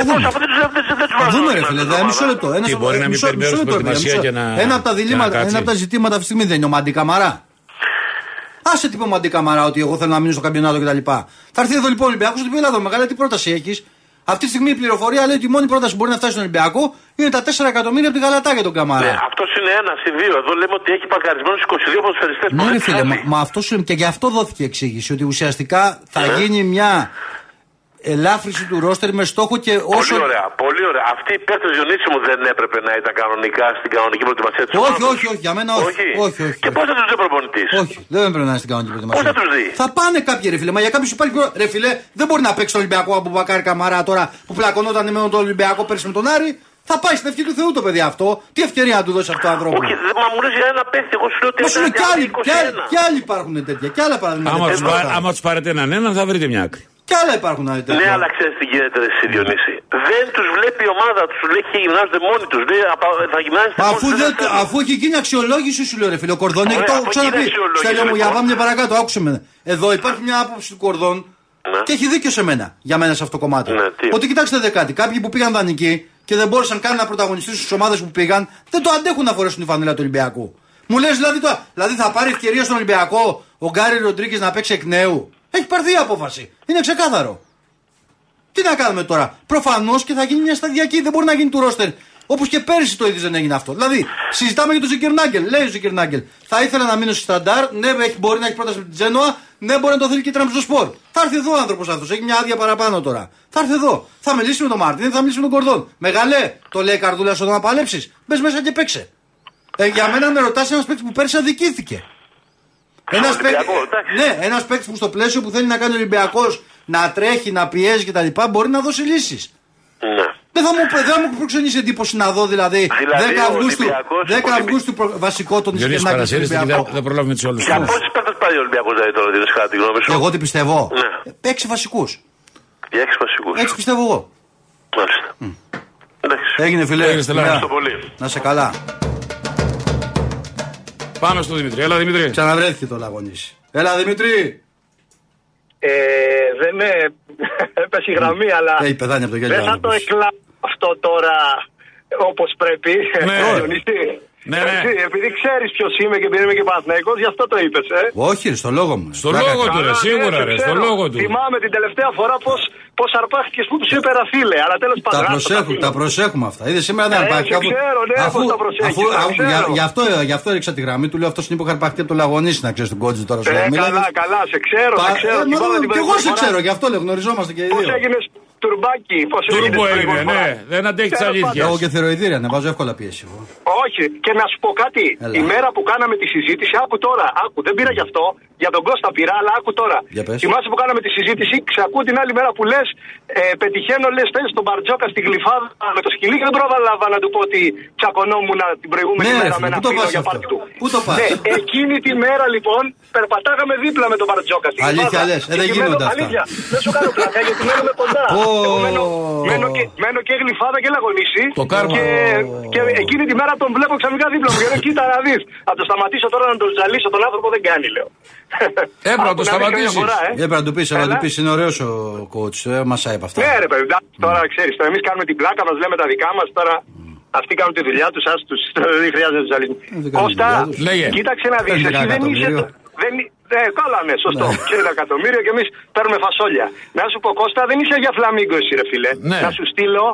Ε, πώς, αφού δεν του δεν, δεν, δεν τους Θα βάζουν δούμε, στην ρε φίλε, ομάδα. δε, μισό λεπτό. Ένας Τι, από- μπορεί να μην μισό- παίρνει μέρος μισό στην λεπτό, προετοιμασία μισό- και να- Ένα από τα και να διλήμματα, κάτσει. ένα από τα ζητήματα αυτή τη στιγμή δεν είναι ο Μαντί Καμαρά. Άσε τι είπε ο Μαντί Καμαρά ότι εγώ θέλω να μείνω στο καμπιονάτο κτλ. Θα έρθει εδώ λοιπόν ο Ολυμπιακός και του πει: Ελά, μεγάλη τι πρόταση έχεις; Αυτή τη στιγμή η πληροφορία λέει ότι η μόνη πρόταση που μπορεί να φτάσει στον Ολυμπιακό είναι τα 4 εκατομμύρια από την Γαλατά για τον Ναι, Καμαρά. αυτό είναι ένα ή δύο. Εδώ λέμε ότι έχει παρκαρισμένου 22 ποδοσφαιριστές. Ναι, ρε φίλε, μα, μα αυτό σου λέμε και γι' αυτό δόθηκε εξήγηση ότι ουσιαστικά θα Ναι. γίνει μια ελάφρυνση του ρόστερ με στόχο και όσο. Πολύ ωραία, πολύ ωραία. Αυτοί οι παίκτε Διονύση μου δεν έπρεπε να ήταν κανονικά στην κανονική προετοιμασία της Όχι, όχι, όχι, για μένα όχι. Όχι, όχι, Και όχι. πώς θα τους δει ο προπονητής; Όχι, δεν πρέπει να είναι στην κανονική προετοιμασία. Πώς θα τους δει; Θα πάνε κάποιοι ρε φίλε, μα για κάποιους υπάρχει. προ- Ρε φίλε, δεν μπορεί να παίξει το Ολυμπιακό από Μπακάρι Καμαρά τώρα που πλακωνόταν με τον Ολυμπιακό πέρσι με τον Άρη. Θα πάει στην ευχή του Θεού το παιδί αυτό. Τι ευκαιρία να του δώσει αυτό το άνθρωπο. Όχι, δεν μα μου λες για ένα παίκτη. Εγώ σου λέω ότι Μα σου λέω κι άλλοι, κι άλλοι, 21. κι άλλοι υπάρχουν τέτοια. Κι άλλα παραδείγματα. Άμα τους τέτοια. πα- Άμα τους πάρετε έναν έναν θα βρείτε μια άκρη. Κι άλλα υπάρχουν άλλοι τέτοια. Ναι, αλλά ξέρεις τι γίνεται, ρε, εσύ Διονύση. Δεν τους βλέπει η ομάδα τους. Λέει και γυμνάζονται μόνοι τους. Θα γυμνάζεστε Μα μόνοι αφού, τους, δεν, δεν θέλουν. αφού έχει γίνει αξιολόγηση, σου λέω ρε φίλε, ο Κορδόν έχει Ωραία, το αφού ξαναπεί. γίνει αξιολόγηση, Στέλιο μου, για λοιπόν. πάμε μια παρακάτω, άκουσε με. Εδώ υπάρχει μια άποψη του Κορδόν Ναι. και έχει δίκιο σε μένα, για μένα σε αυτό το κομμάτι. Ναι, τι; Ότι κοιτάξτε δε κάτι, κάποιοι που πήγαν δανεικοί και δεν μπόρεσαν καν να πρωταγωνιστήσουν στις ομάδες που πήγαν, δεν το αντέχουν να φορέσουν τη φανέλα του Ολυμπιακού. Μου λες δηλαδή, το, δηλαδή θα πάρει ευκαιρία στον Ολυμπιακό ο Γκάρι Ροντρίγκες να παίξει εκ νέου; Έχει πάρθει η απόφαση. Είναι ξεκάθαρο. Τι να κάνουμε τώρα; Προφανώς και θα γίνει μια σταδιακή. Δεν μπορεί να γίνει του ρόστερ. Όπως και πέρυσι το ίδιο δεν έγινε αυτό. Δηλαδή, συζητάμε για τον Ζικερνάγκελ. Λέει ο Ζικερνάγκελ. Θα ήθελα να μείνω στη Σταντάρ. Ναι, έχει, μπορεί να έχει πρόταση με την Τζένοα. Ναι, μπορεί να το θέλει και η Τραμπζοσπορ. Θα έρθει εδώ ο άνθρωπος αυτός. Έχει μια άδεια παραπάνω τώρα. Θα έρθει εδώ. Θα μιλήσει με τον Μάρτιν, θα μιλήσει με τον Κορδόν. Μεγαλέ, το λέει η καρδούλα σου να παλέψεις. Μπες μέσα και παίξε. Ε, για μένα με ρωτάς ένας παίκτης που πέρυσι αδικήθηκε. Ένας Ολυμπιακό, εντάξει. ναι, ένας παίκτης που στο πλαίσιο που θέλει να κάνει ο Ολυμπιακός να τρέχει, να πιέζει κτλ. μπορεί να δώσει λύσεις. Ναι. Δεν θα μου, δεν θα μου προξενήσει εντύπωση να δω δηλαδή, Δηλαδή, 10 ο Αυγούστου, Ολυμπιακός 10 πολύ- Αυγούστου προ- βασικό τον Διονύση Ισχυρνάκη στον Παρασύρης, δεν, Ολυμπιακό. δεν προλάβουμε τους όλους. Για πόσες παίκτες πάει ο Ολυμπιακός δηλαδή τώρα, Διονύση, κατά τη γνώμη σου. Εγώ τι πιστεύω. Ναι. 6 βασικούς. Για έξι βασικούς. Έτσι πιστεύω εγώ. Μάλιστα. Εντάξει. Έγινε φιλέ. Έγινε, Στελάρα. Γεια. Ευχαριστώ πολύ. Να σε καλά. Πάμε στο Δημήτρη. Έλα, Δημήτρη. Ξαναβρέθηκε το λαγωνίσι. Έλα Δημήτρη. Ε, δεν με έπεσε η γραμμή, αλλά Έχει πεθάνει από το γέλιο. δεν θα το άνθρωπος. εκλάβω αυτό τώρα όπως πρέπει. Ναι. Διονύση. Ναι, ναι. Έτσι, επειδή ξέρεις ποιος είμαι και επειδή είμαι και Παναθηναϊκός, γι' αυτό το είπες. Ε. Όχι, ρε, στο λόγο μου. Στο Πλάκα λόγο κάνω. του, ρε, Καλά, σίγουρα, ναι, ρε, το στο ξέρω. λόγο του. Θυμάμαι την τελευταία φορά πώς πώς αρπάχτηκες που τους είπε φίλε. Αλλά τέλος πάντων. Τα άστο, προσέχουμε, αφήνω. τα προσέχουμε αυτά. Είδες σήμερα δεν Ε, αρπάχτηκε. σε ξέρω, ναι, πώς τα προσέχεις, αφού, τα αφού- ξέρω. για, γι' αυτό, γι' αυτό έριξα τη γραμμή του. Λέω αυτός είναι που είχα αρπαχτεί από το λαγωνίσι να ξέρεις τον κότζι τώρα. σου Ε, λέω. Μίλαγες. καλά, καλά, σε ξέρω, Πα- σε ξέρω. ε, μα, Θυμάμαι την Κι εγώ σε προηγούμενη ξέρω, φορά. γι' αυτό λέω γνωριζόμαστε και οι Πώς δύο. Έγινε τουρμπάκι, πώς έγινε. Τούρμπο την έγινε, προηγούμενη ναι. φορά. Δεν αντέχεις τις Τέλος αλήθειες. Εγώ και θεροειδήρια, ανεβάζω εύκολα πίεση. εγώ. Όχι, και να σου πω κάτι. Έλα. Η μέρα που κάναμε τη συζήτηση, άκου τώρα, άκου, δεν πήρα γι' αυτό, για τον Κώστα πήρα, αλλά άκου τώρα. Για πες. Θυμάσαι που κάναμε τη συζήτηση, ξακούω την άλλη μέρα που λες, ε, πετυχαίνω, λες, θέλει τον Μπαρτζόκα στη γλυφάδα με το σκυλί και δεν πρόλαβα να του πω ότι τσακωνόμουν την προηγούμενη Ναι, ρε μέρα φίλε, με ένα πού το φίλο πας για αυτό; πάρτι του. Πού το πας; Ναι, εκείνη τη μέρα λοιπόν περπατάγαμε δίπλα με τον Μπαρτζόκα. στη Αλήθεια γλυφάδα. λες, ε, δεν Και γίνονται μένω- αυτά. Αλήθεια, δεν σου κάνω πλάκα γιατί μένουμε κοντά. Πω. Εγώ μένω, μένω, και, μένω και γλυφάδα και λαγωνίση. Το κάρμα. Και, και εκείνη τη μέρα τον βλέπω ξαφνικά δίπλα μου. Και λέω, κοίτα να δεις. Θα το σταματήσω τώρα να τον ζαλίσω τον άνθρωπο δεν κάνει, λέω. Έπρεπε να Άκου το δεις καμιά σταματήσεις. φορά, ε. Έπρεπε να του πεις, αλλά Έλα. του πεις είναι ωραίος ο coach, ε, μασάει από αυτά. Ναι, ρε παιδί, εντάξει, τώρα ξέρεις. Εμείς κάνουμε την πλάκα μας, λέμε τα δικά μας. Τώρα αυτοί κάνουν τη δουλειά τους, ας τους. Δεν χρειάζεται να τους ζαλίσουμε. Ε, δεν κάνουν τη Κώστα, δουλειά τους. Λέγε. κοίταξε να δεις. Παίρνει Εσύ κανένα δεν είσαι. Εκατομμύριο. Δεν, ε, καλά, ναι, σωστό. Ναι. Και ένα εκατομμύριο και εμείς παίρνουμε φασόλια. Να σου πω, Κώστα, δεν είσαι για φλαμίγκος, εσύ, ρε φίλε. Ναι. Να σου στείλω,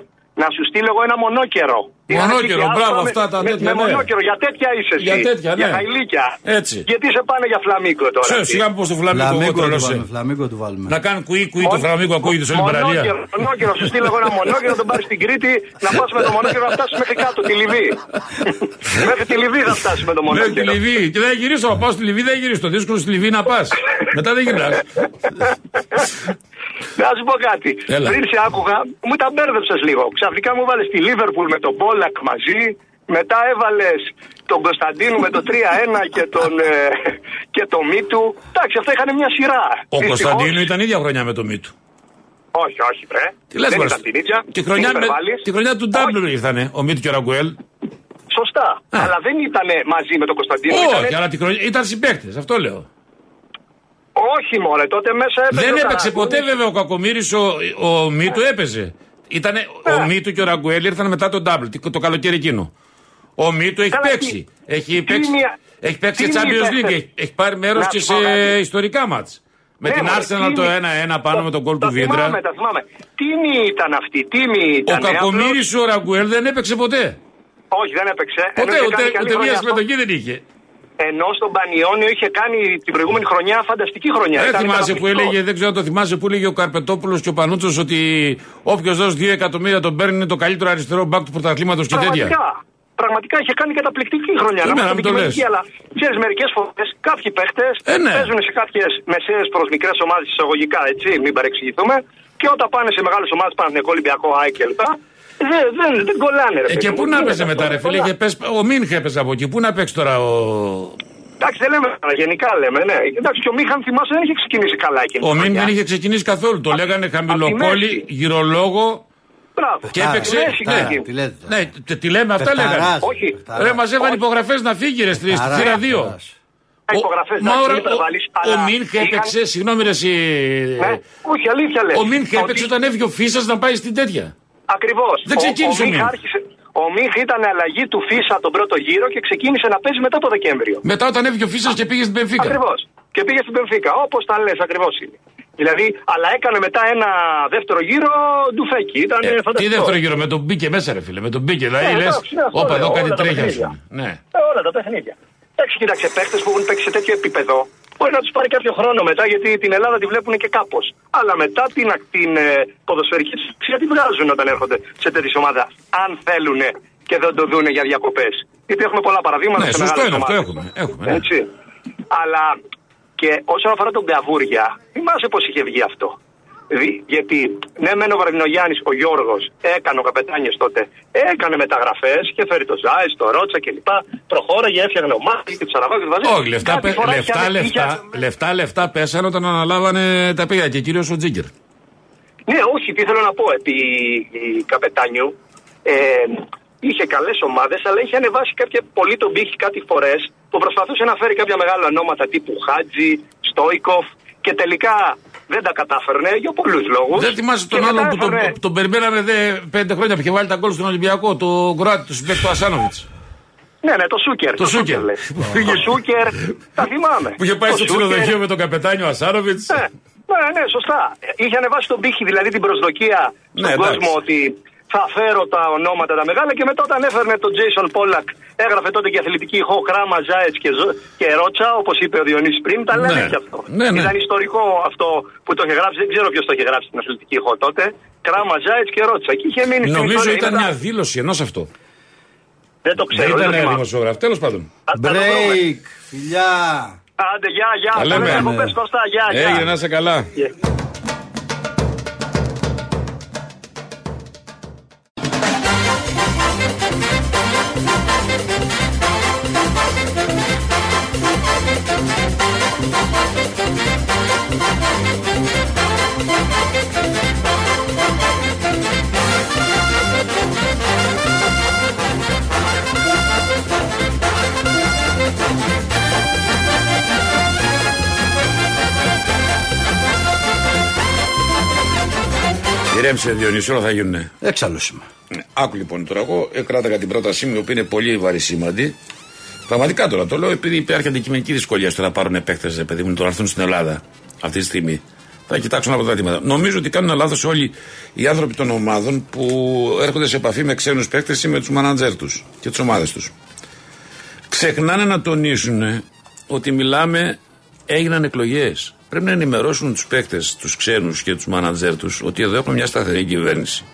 να σου στείλω εγώ ένα μονόκερο. Μονόκερο, Είχα μπράβο, με- αυτά τα με, τέτοια, Με ναι. μονόκερο, για τέτοια είσαι εσύ. Για τέτοια, ναι. Για χαϊλίκια. Έτσι. Γιατί σε πάνε για φλαμίγκο τώρα. Ξέρω, αυτοί. σιγά μου πω στο φλαμίγκο εγώ Φλαμίγκο του τρελός, ε. βάλουμε. Φλαμίγκο του βάλουμε. Να κάνουν κουί κουί το φλαμίγκο ακούγεται σε όλη την παραλία. Μονόκερο, μονόκερο, σου στείλω εγώ ένα μονόκερο, να τον πάρεις στην Κρήτη, να πα με το μονόκερο να φτάσει μέχρι κάτω, τη Λιβύη. μέχρι τη Λιβύη θα φτάσει με το Μέχρι τη μονόκερο. Λιβύη. Και δεν γυρίσω. Να πάω στη Λιβύη, δεν γυρίσω. Το δύσκολο στη Λιβύη να πας. Μετά δεν γυρνάς. Να σου πω κάτι. Έλα. Πριν σε άκουγα, μου τα μπέρδεψες λίγο. Ξαφνικά μου βάλες τη Λίβερπουλ με τον Μπόλακ μαζί. Μετά έβαλες τον Κωνσταντίνου με το 3-1 και τον, ε, και το Μίτου. Εντάξει, αυτά είχαν μια σειρά. Ο Δυστυχώς- Κωνσταντίνο ήταν ίδια χρονιά με το Μίτου. Όχι, όχι, βρε. Τι λες, Δεν μωρέ. ήταν την ίδια. Τη χρονιά, Μην με, υπερβάλλεις. τη χρονιά του Ντάμπλου ήρθανε ο Μίτου και ο Ραγκουέλ. Σωστά. Α. Αλλά δεν ήταν μαζί με τον Κωνσταντίνο. Όχι, ήτανε- αλλά τη χρονιά, ήταν συμπαίκτες, αυτό λέω. Όχι, μωρέ, τότε μέσα έπαιζε. Δεν ο έπαιξε Καραγκούνης. ποτέ βέβαια ο Κακομήρη, ο, ο Μίτου έπαιζε. Ήτανε, ο Ναι. Μίτου και ο Ραγκουέλ ήρθαν μετά τον Ντάμπλ, το, το καλοκαίρι εκείνο. Ο Μίτου έχει Καλά, παίξει. τι- Έχει τι παίξει, μία- έχει παίξει τι και Champions μία League. παίχτες. Έχει, έχει πάρει μέρος Να και σου σε πω κάτι. ιστορικά μάτς. Με Ναι, την μωρέ, Arsenal το τίμη- 1-1 πάνω με τον κόλ Το του Βίντρα. θυμάμαι, τα θυμάμαι. Τίμη ήταν αυτή, τίμη Ο ήταν. Κακομήρη ο Ραγκουέλ δεν έπαιξε ποτέ. Όχι, δεν έπαιξε. Ενώ Ποτέ, είχε ούτε, κάνει καλή ούτε μία χρονιά. συμμετοχή δεν είχε. Ενώ στον Πανιόνιο είχε κάνει την προηγούμενη χρονιά φανταστική χρονιά. Δεν Ήταν θυμάσαι που καταπληκτικός. έλεγε, δεν ξέρω αν το θυμάσαι που έλεγε ο Καρπετόπουλος και ο Πανούτσος ότι όποιος δώσει 2 εκατομμύρια τον παίρνει είναι το καλύτερο αριστερό μπακ του πρωταθλήματος και τέτοια. Πραγματικά. Πραγματικά είχε κάνει καταπληκτική χρονιά. Σήμερα Να μην το αντικειμενική, λες. αλλά ξέρεις, μερικές φορές κάποιοι παίχτες Ε, ναι. παίζουν σε κάποιες μεσαίες προς μικρές ομάδες εισαγωγικά, έτσι, μην παρεξηγηθούμε. Και όταν πάνε σε μεγάλες ομάδες, Παναθηναϊκό, Ολυμπιακό, ΑΕΚ κλπ. Δεν, δεν, δεν κολλάνε, ρε Ε, παιδί και μου. πού να Δεν παίζει είναι μετά, αυτό, ρε δεν φίλε, κολλά. και πες, ο Μίνχ έπαιζε από εκεί. Πού να παίξει τώρα ο. Εντάξει, δεν λέμε, αλλά γενικά λέμε, ναι. Εντάξει, και ο Μίχαν θυμάσαι δεν είχε ξεκινήσει καλά εκείνη. Ο τη Μίνχ χρονιά. δεν είχε ξεκινήσει καθόλου. Το λέγανε χαμηλοκόλλη, μέση. γυρολόγο Μπράβο. και Άρα, έπαιξε. μέση Ναι, εκεί. Τι λέτε. τώρα. ναι, τε- τι λέμε, αυτά Πεχταράς, λέγανε. Όχι. πεχταράς. Ρε, μαζεύανε Όχι. υπογραφές να φύγει ρε στη στη Πεχταράς, θύρα 2. πεχταράς. Ο- υπογραφές, Μα εντάξει, ο- μην υπερβάλλεις, ο- Ο αλλά Μίνχ είχαν- έπαιξε, συγγνώμη ρε εσύ. Ναι, όχι, αλήθεια λες. Ο Μίνχ Ότι- έπαιξε όταν έφυγε ο Φίσας να πάει στην τέτοια. Ακριβώς. Δεν ξεκίνησε ο ο, Μίχ. Μίχ. άρχισε- Ο Μίχ ήταν αλλαγή του Φίσα τον πρώτο γύρο και ξεκίνησε να παίζει μετά το Δεκέμβριο. Μετά όταν έφυγε ο Φίσας και πήγε στην Πενφύκα. Ακριβώς. Και πήγε στην Πενφύκα. Όπως τα λες, ακριβώς είναι. Δηλαδή, αλλά έκανε μετά ένα δεύτερο γύρο ντουφέκι. Ήταν Ε, τι φανταστικό. δεύτερο γύρο, με τον μπήκε μέσα, ρε φίλε. Με τον μπήκε. Δηλαδή Ε, λες, εντάξει, ναι, αυτό όπα εδώ λέω, κάτι όλα τα τρέχει, ας παιχνίδια. πούμε. Ναι. Ε, όλα τα παιχνίδια. Εντάξει, κοίταξε, παίχτες που έχουν παίξει σε τέτοιο επίπεδο μπορεί να τους πάρει κάποιο χρόνο μετά γιατί την Ελλάδα τη βλέπουν και κάπως. Αλλά μετά την, την ε, ποδοσφαιρική τους αξία τη βγάζουν όταν έρχονται σε τέτοιες ομάδα. Αν θέλουν και δεν το δούνε για διακοπές. Γιατί έχουμε πολλά παραδείγματα Ναι, σε σωστό μεγάλες είναι αυτό. ομάδες. Έχουμε. έχουμε ναι. Έτσι. Αλλά και όσον αφορά τον Καβούρια, θυμάσαι πώ είχε βγει αυτό. Δι- γιατί ναι, μεν ο Βραδινογιάννη, ο Γιώργος, έκανε ο καπετάνιος τότε, έκανε μεταγραφές και φέρει το Ζάις, το Ρότσα κλπ. Προχώραγε, έφτιαχνε ομάδα και τους Αραβάκου βαζέ. Όχι, λεφτά, πε- λεφτά, λεφτά, λεφτά, λεφτά πέσανε όταν αναλάβανε τα πήγα και κυρίως ο Τζίγκερ. Ναι, όχι, τι θέλω να πω. Επί η Καπετάνιου ε, είχε καλές ομάδες, αλλά είχε ανεβάσει κάποια πολύ τον πύχη κάτι φορές που προσπαθούσε να φέρει κάποια μεγάλα ονόματα τύπου Χάτζη, Στόικοφ και τελικά δεν τα κατάφερνε για πολλούς λόγους. Δεν θυμάσαι τον άλλον που τον, τον περιμέναμε δε πέντε χρόνια που είχε βάλει τα γκολ στον Ολυμπιακό, τον Κροάτι, τον συμπέκτη του Ασάνοβιτς. Ναι, ναι, το Σούκερ. Το Σούκερ. λες. Το Σούκερ, τα θυμάμαι. Που είχε πάει Το στο Σούκερ. ξενοδοχείο με τον καπετάνιο Ασάνοβιτς. Ναι, ναι, ναι, σωστά. Είχε ανεβάσει τον πύχη, δηλαδή την προσδοκία στον Ναι, εντάξει. κόσμο ότι θα φέρω τα ονόματα τα μεγάλα και μετά όταν έφερνε τον Τζέισον Πόλακ, έγραφε τότε και αθλητική ηχό Κράμα, Ζάετς και, Ζω- και Ρότσα, όπως είπε ο Διονύσης πριν, τα λένε Ναι. και αυτό. Ναι, ναι. Ήταν ιστορικό αυτό που το είχε γράψει, δεν ξέρω ποιος το είχε γράψει στην αθλητική ηχό τότε. Κράμα, Ζάετς και Ρότσα. Και είχε μείνει στην Νομίζω ιστορία. ήταν Μετά- μια δήλωση ενός αυτό. Δεν το Δεν ξέρω, δεν ήταν το θυμάμαι. δημοσιογράφο. Τέλος πάντων. Θα- θα το βρούμε. Break. Φιλιά. Άντε, γεια, γεια. Τα λέμε. Καλές διακοπές, Κώστα, γεια, γεια. Έγινε, να είσαι καλά. Γεια. Ηρέμησε Διονύση, όλα θα γίνουν. Έξαλλος είμαι. Άκου λοιπόν τώρα, εγώ κράταγα την πρότασή μου, η οποία είναι πολύ βαρισίμαντη. Πραγματικά τώρα το λέω, επειδή υπάρχει αντικειμενική δυσκολία στο να πάρουν επέκτε, παιδί μου, το να έρθουν στην Ελλάδα αυτή τη στιγμή. Θα κοιτάξουν από τα τίματα. Νομίζω ότι κάνουν λάθος όλοι οι άνθρωποι των ομάδων που έρχονται σε επαφή με ξένους παίκτες ή με τους μάνατζερ τους και τις ομάδες τους. Ξεχνάνε να τονίσουν ότι μιλάμε, έγιναν εκλογές. Πρέπει να ενημερώσουν τους παίκτες, τους ξένους και τους μάνατζερ τους ότι εδώ έχουμε μια σταθερή κυβέρνηση.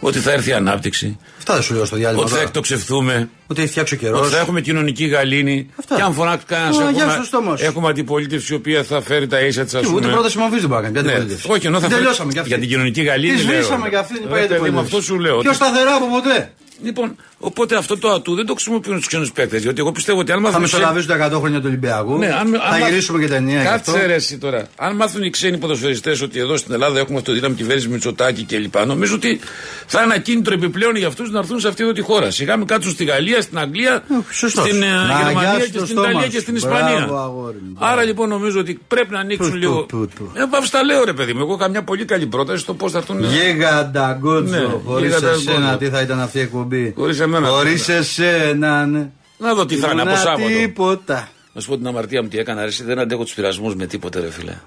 Ότι θα έρθει η ανάπτυξη. Αυτά δεν σου λέω στο διάλειμμα. Ότι θα τώρα. εκτοξευθούμε. Ότι έχει φτιάξει ο καιρός. Ότι θα έχουμε κοινωνική γαλήνη. Αυτά. Και αν φωνάξει κανένας, Ω, γεια έχουμε, σου, στόμα σου. έχουμε αντιπολίτευση η οποία θα φέρει τα ίσα της, ας Και πούμε. ούτε πρόταση μαμφή δεν μπορεί να κάνει. Ναι, Ποια αντιπολίτευση. όχι, ενώ θα φέρει- Τελειώσαμε κι αυτή. για την κοινωνική γαλήνη. Τη λέω. σβήσαμε κι αυτή την Ρε, παλιά παιδί μου, αυτό σου λέω. Πιο ότι- σταθερά από ποτέ. Λοιπόν, οπότε αυτό το ατού δεν το χρησιμοποιούν τους ξένους παίκτες. Γιατί εγώ πιστεύω ότι αν Θα μάθουν. οι ξένοι- μεσολαβήσουν τα 100 χρόνια του Ολυμπιακού. Ναι, αν, αν θα μάθ- γυρίσουμε και ταινία. γι' αυτό. Κάτσε ρε εσύ τώρα. Αν μάθουν οι ξένοι ποδοσφαιριστές ότι εδώ στην Ελλάδα έχουμε αυτοδύναμη κυβέρνηση Μητσοτάκη κλπ. Νομίζω ότι θα είναι ένα κίνητρο επιπλέον για αυτούς να έρθουν σε αυτή εδώ τη χώρα. Σιγά μην κάτσουν στη Γαλλία, στην Αγγλία, σωστός. στην ε, Να Γερμανία αγιάσει και το στην στόμας Ιταλία σου. και στην Μπράβο, Ισπανία. αγόρι μου, μπράβο. Άρα λοιπόν νομίζω ότι πρέπει να ανοίξουν Πού, λίγο. πού, πού, πού. Ε, πάω στα λέω ρε παιδί μου. Εγώ είχα μια πολύ καλή πρόταση στο πώς θα έρθουν. Γίγαντα Ναι, γκότσο. Χωρίς γίγαντα εσένα, γκότσο. τι θα ήταν αυτή η εκπομπή. Χωρίς εμένα, Χωρίς τίποτα. εσένα, ναι. Να δω τι θα είναι από Να Σάββατο. Τίποτα. Να σου πω την αμαρτία μου τι έκανα. Ρε, εσύ, δεν αντέχω τους πειρασμούς με τίποτε, ρε φίλε.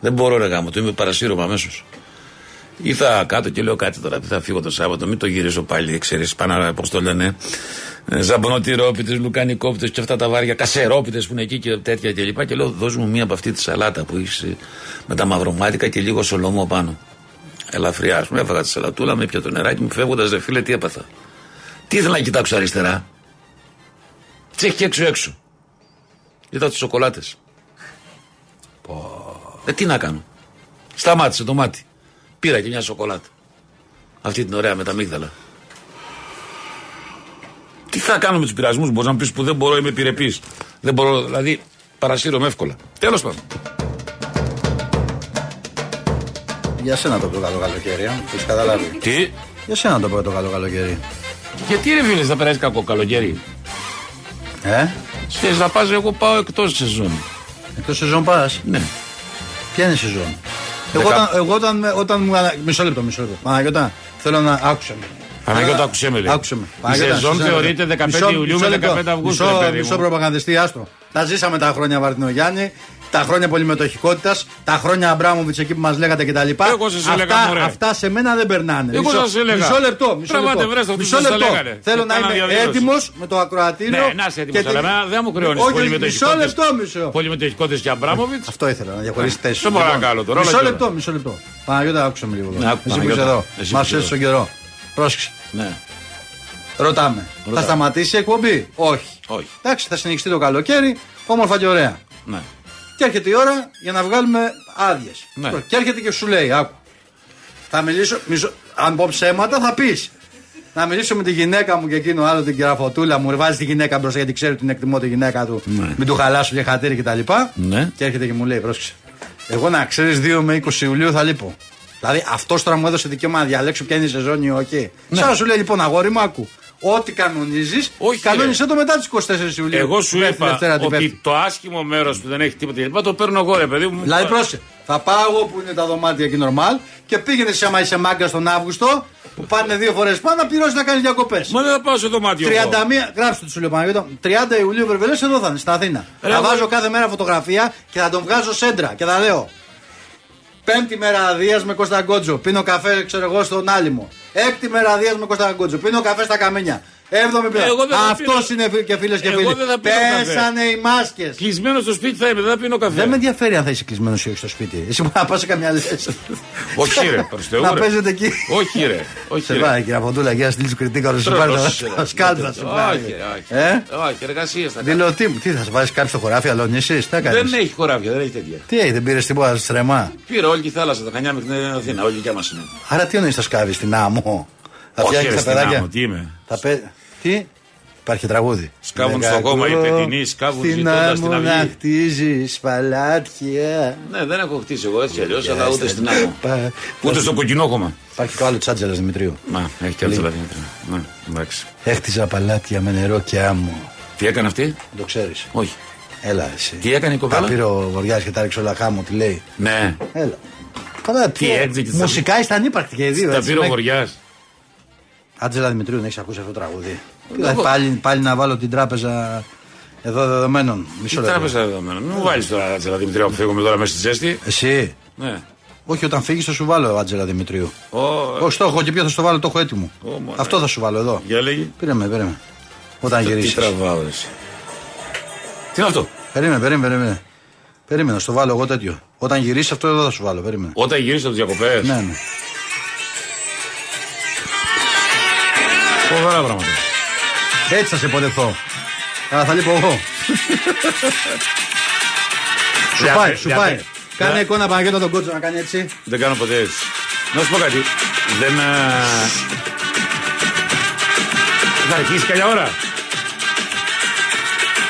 Δεν μπορώ, ρε γάμο, το είμαι παρασύρωμα αμέσως. Ήρθα κάτω και λέω κάτι τώρα, τι θα φύγω το Σάββατο, μην το γυρίσω πάλι, ξέρεις, πάνω, πώς το λένε. Ε, Ζαμπονοτηρόπιτε, λουκανικόπιτες και αυτά τα βάρια, κασερόπιτες που είναι εκεί και τέτοια κλπ. Και, και λέω, δώσ' μου μία από αυτή τη σαλάτα που έχεις με τα μαυρομάτικα και λίγο σολομό πάνω. Ελαφριά, ας πούμε, έφαγα τη σαλατούλα, με πια το νεράκι μου, φεύγοντας, ρε φίλε, τι έπαθα. Τι ήθελα να κοιτάξω αριστερά; Τι έχει και έξω έξω. Είδα τι σοκολάτες. Ε, τι να κάνω. Σταμάτησε το μάτι. Πήρα και μια σοκολάτα. Αυτή την ωραία με τα μίγδαλα. Τι θα κάνω με τους πειρασμούς, μπορείς να μου πεις που δεν μπορώ, είμαι επιρρεπής. Δεν μπορώ, δηλαδή παρασύρωμαι εύκολα. Τέλος πάντων. Για σένα το πρώτο καλό καλοκαίρι, αν το έχεις καταλάβει. Τι, Για σένα το πρώτο καλό καλοκαίρι. Γιατί ρε φίλε, θα περάσει κακό καλοκαίρι; Ε, Θε να πας, εγώ πάω εκτός σεζόν. εκτός σεζόν πας; Ναι. Ποια είναι η σεζόν; Εγώ, Δεκα- όταν, εγώ όταν, με- όταν μου. ανα- Μισό λεπτό, μισό λεπτό. Παναγιώτα, θέλω να. Άκουσα με. Παναγιώτα, άκουσέ με, λέει. Άκουσε με. Η Παναγιώτα, σεζόν σεζόν, θεωρείται 15 μισό- Ιουλίου μισό με λεπτό. 15 Αυγούστου, Μισό, ρε παιδί μισό μου. προπαγανδιστή, άστο. Τα ζήσαμε τα χρόνια Βαρτινογιάννη, τα χρόνια πολυμετοχικότητας, τα χρόνια Αμπράμοβιτς εκεί που μας λέγατε κτλ. Εγώ σας έλεγα, αυτά, μωρέ. αυτά σε μένα δεν περνάνε. Εγώ Μισό- σας έλεγα. Μισό λεπτό. Μισό Τραβάτε, λεπτό. βρέστε αυτούς Μισό που σας τα λεπτό. λέγανε. Θέλω Και να κάναν είμαι διαδήλωση. έτοιμος με το ακροατήριο. Ναι, να είσαι έτοιμος. και Αλλά τη- εμένα δεν μου κρυώνεις Όχι, μισό λεπτό, μισό. Πολυμετοχικότητες και Αμπράμοβιτς. Αυτό ήθελα να διαχωρίσει θέση. Δεν μπορώ να κάνω τώρα, όλα Μισό και όλα. λεπτό, μισό λεπτό. Παναγιώτα, άκουσα με λίγο. Ναι, εδώ. άκου, Εσύ που είσαι Παναγιώτα. εδώ. Εσύ Μα που είσαι έρθει τον καιρό. Πρόσεξε. Ναι. Ρωτάμε. Ρωτά. Θα σταματήσει η εκπομπή; Όχι. Όχι. Εντάξει, θα συνεχιστεί το καλοκαίρι, όμορφα και ωραία. Ναι. Και έρχεται η ώρα για να βγάλουμε άδειες. Ναι. Και έρχεται και σου λέει, άκου. Θα μιλήσω, μισό, αν πω ψέματα θα πεις. Να μιλήσω με τη γυναίκα μου και εκείνο άλλο την κεραφωτούλα μου. Βάζει τη γυναίκα μπροστά γιατί ξέρει ότι την εκτιμώ τη γυναίκα του. Ναι. Μην του χαλάσω και χατήρι κτλ. Ναι. Και έρχεται και μου λέει, πρόσεξε. Εγώ να ξέρεις 2 με 20 Ιουλίου θα λείπω. Δηλαδή αυτός τώρα μου έδωσε δικαίωμα να διαλέξω ποια είναι η σεζόν ή όχι. Ναι. Σαν να σου λέει λοιπόν, αγόρι μου, άκου. Ό,τι κανονίζεις, Όχι, κανόνισε το μετά τις 24 Ιουλίου. Εγώ σου Μέχρι είπα Δευτέρα την Πέμπτη. ότι το άσχημο μέρος που δεν έχει τίποτα κλπ. Το παίρνω εγώ, ρε παιδί μου. Δηλαδή, πρόσεχε. Θα πάω εγώ που είναι τα δωμάτια εκεί νορμάλ και πήγαινε σε άμα είσαι μάγκα τον Αύγουστο που πάνε δύο φορές πάνω να πληρώσεις να κάνεις διακοπές. Μα δεν θα πάω σε δωμάτιο. 31, εγώ. γράψτε του σου λέω Παναγιώτο. 30 Ιουλίου Βερβελές εδώ θα είναι, στην Αθήνα. Ρε, θα εγώ- βάζω κάθε μέρα φωτογραφία και θα τον βγάζω σέντρα και θα λέω. Πέμπτη μέρα αδείας με Κωνσταντζό. Πίνω καφέ, ξέρω εγώ, στον άλυμο. Έκτη μέρα αδείας με Κωνσταντζό. Πίνω καφέ στα καμένια. Έβδομη μέρα. Εγώ δεν θα Αυτός πίνω- είναι φι- και φίλε και Εγώ φίλοι. δεν θα πίνω καφέ. Πέσανε οι μάσκες. Κλεισμένος στο σπίτι θα είμαι, δεν θα πίνω καφέ. Δεν με ενδιαφέρει αν θα είσαι κλεισμένος ή όχι στο σπίτι. Εσύ μπορείς να πας σε καμιά λύση. Όχι, ρε, προς Θεού, Να ρε. παίζετε εκεί. Όχι, ρε. Όχι, Σε ρε. πάει κύριε Φωτούλα για να στείλεις κριτήκα να σου Τρελός, πάρει ρε. τα σκάλπα σου πάρει. Όχι, όχι. Ε; Όχι, εργασία θα κάνω. Δηλωτή μου, τι θα σε βάζει κάποιο στο χωράφι, αλώνει τι θα κάνεις. Δεν έχει χωράφια, δεν έχει τέτοια. Τι έχει, δεν πήρες τίποτα στρεμά. Πήρα όλη τη θάλασσα, τα χανιά μέχρι την Αθήνα, όλη η δικιά μας είναι. Άρα τι εννοείς θα σκάβεις στην άμμο; Θα Όχι, φτιάχνεις ρε, τα στην παιδάκια; άμμο, τι είμαι. Θα πε... Τι, υπάρχει τραγούδι. Σκάβουν στο κόμμα οι πετινοί, σκάβουν Στην ζητώντας την άμμο αυγή. να χτίζεις παλάτια. Ναι, δεν έχω χτίσει εγώ έτσι κι αλλιώ, αλλά ούτε στην άμμο. Πα- Ούτε στο κοκκινό κόμμα. Υπάρχει το άλλος τσάντζελας Δημητρίου. Μα, έχει και άλλος Δημήτρη. Ναι, εντάξει. Έχτιζα παλάτια με νερό και άμμο. Τι έκανε αυτή, Το ξέρεις. Όχι. Έλα εσύ. Τι έκανε η κοπέλα; Τα πήρε ο Βοριάς και τα ρίξε όλα χάμω, τι λέει. Ναι. Έλα. Καλά, Τι έτσι και τις- Μουσικά είστε ανύπαρκτοι και οι δύο. Τα έτσι, πήρε ο με- Βοριάς. Άντζελα Δημητρίου, δεν έχεις ακούσει αυτό το τραγούδι; Εγώ. Δηλαδή, πάλι, πάλι να βάλω την τράπεζα εδώ δεδομένων. Μισό Τι λεπτό. τράπεζα δεδομένα. Μην μου βάλεις τώρα Άτζελα Δημητρίου που φύγουμε τώρα μέσα στη ζέστη. Εσύ; Ναι. Όχι, όταν φύγεις θα σου βάλω Άντζελα Δημητρίου. Ω, Όχι, το έχω και ποιο θα στο βάλω, το έχω έτοιμο. Ω, μωρέ. Αυτό θα σου βάλω εδώ. Για λέγει. Πήρε με, πήρε με. Όταν Τι γυρίσεις. τραβάω, ρε, εσύ. Τι είναι αυτό; Περίμενε, περίμενε, περίμενε. Περίμενε, να στο βάλω εγώ τέτοιο. Όταν γυρίσεις αυτό εδώ θα σου βάλω, περίμενε. Όταν γυρίσεις από τις διακοπές. Ναι, ναι. Φοβερά πράγματα. Έτσι θα σε υποδεχθώ. Αλλά θα λείπω εγώ. σου Για- πάει, σου για- πάει. για- Κάνε για- εικόνα Παναγιώτα τον κότσο να κάνει έτσι. Δεν κάνω ποτέ έτσι. Να σου πω κάτι. Δεν. α, Θα αρχίσεις καλιά ώρα.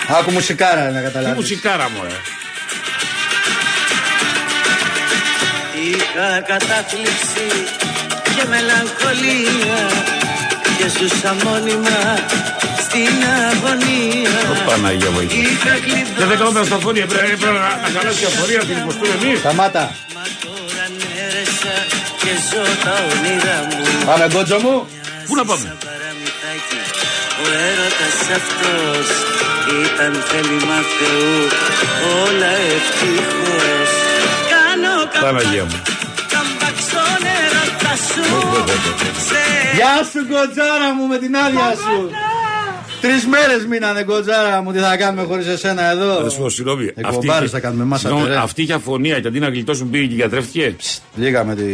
Άκου μουσικάρα να Τι καταλάβεις. μουσικάρα μου, ρε. Είχα κατάθλιψη και μελαγχολία και ζούσα μόνιμα στην αγωνία. Ω, Παναγία βοήθεια. Είχα κλειδώσει Δεν έκανα τα σταφορία. Πρέπει πρέπει να να χαλάσει η αφορία την υποστούμε εμείς. Σταμάτα. μα τώρα νέρεσα και ζω τα όνειρά μου. Πάμε κότσο μου. Πού να πάμε; Σαν παραμυθάκι ο έρωτας αυτός ήταν θέλημα Θεού όλα ευτυχώς. Κάνω Παναγία μου. Καμπακ στον έρωτα σου Σε Γεια σου κοτσάρα μου με την άδεια σου. Τρεις μέρες μείνανε κοτσάρα μου. Τι θα κάνουμε χωρίς εσένα Θα εδώ. σου πω, συγγνώμη. αυτή Εκπομπάρες είχε- θα κάνουμε, μας Συγγνώμη, ατερέ. Αυτή είχε αφωνία και αντί να γλιτώσουν πήγε και γιατρεύτηκε. Λίγα με τη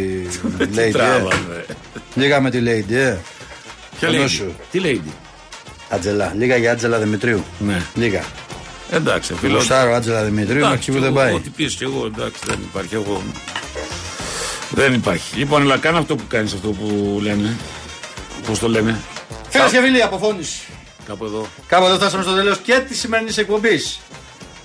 Lady. ε. Τράβαμε. Λίγα με τη Lady. ε. Ποια Ono λέει. σου. Τι λέει. Άτζελα. Λίγα για Άτζελα Δημητρίου. Ναι. Λίγα. Εντάξει, φίλο. Γουστάρω Άτζελα Δημητρίου μέχρι εκεί που δεν πάει. Ό,τι πεις και εγώ, εντάξει, δεν υπάρχει. Εγώ... Δεν υπάρχει. Λοιπόν, αλλά κάνε αυτό που κάνεις, αυτό που λένε. Πώς το λένε. Φίλε και φίλοι, αποφώνηση. Κάπου εδώ. Κάπου εδώ φτάσαμε στο τέλος και της σημερινής εκπομπής.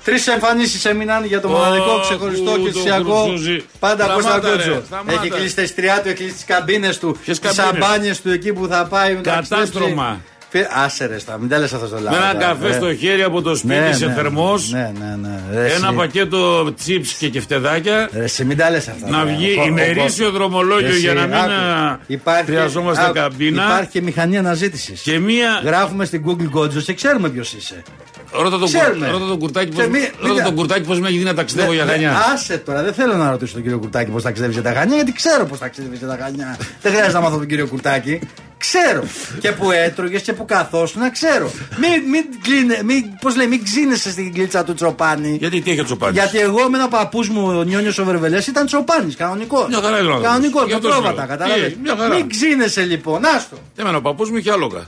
Τρεις εμφανίσεις έμειναν για το Ω, μοναδικό ξεχωριστό που και το θυσιακό. κρουσούζι. Πάντα από Σταμάτα, στα ρε, κότσο. σταμάτα. Έχει κλείσει τα εστριά του, έχει κλείσει τις καμπίνες του, Ποιες τις καμπίνες; σαμπάνιες του εκεί που θα πάει. να Κατάστρωμα. Ταξιδέψει. Φι- Άσε ρε, στα, μην τα λες αυτό στο λάθο. Με ένα καφέ στο χέρι από το σπίτι σε θερμός. Ναι, ναι, ναι. Ρε, Ένα εσύ. πακέτο τσίπ και κεφτεδάκια. Ρε, εσύ μην τα λες αυτά. Να ρε. βγει Ο- ο- ημερήσιο ο- δρομολόγιο Εσύ, για να μην άκου. α, Υπάρχει- χρειαζόμαστε άκου, καμπίνα. Υπάρχει και μηχανή αναζήτησης. Και μία. Γράφουμε στην Google Godzo και ξέρουμε ποιος είσαι. Ρώτα τον, Ξέρουμε. κουρ... ρώτα τον κουρτάκι Και πώς... μη- ρώτα μην- τον κουρτάκι πώς με έχει δει να ταξιδεύω για Ναι, Χανιά. ναι, Άσε τώρα, δεν θέλω να ρωτήσω τον κύριο Κουρτάκη πώς ταξιδεύει για τα Χανιά, γιατί ξέρω πώς ταξιδεύει για τα Χανιά. δεν χρειάζεται να μάθω τον κύριο Κουρτάκη. Ξέρω. και που έτρωγες και που καθόσουν, να ξέρω. Μην, μην, κλείνε- μην, πώς λέει, μην ξύνεσαι στην κλίτσα του Τσοπάνη. Γιατί τι έχει ο Τσοπάνης; Γιατί εγώ με ένα παππούς μου, ο Νιόνιος ο Βερβελέ, ήταν Τσοπάνης, κανονικός. Μια χαρά είναι ο άνθρωπος. Κανονικός, Γι' και αυτό σου πρόβατα, λέω. κατάλαβες. Τι, μια χαρά. Μην ξύνεσαι λοιπόν, άστο. Εμένα ο παππούς μου είχε άλογα.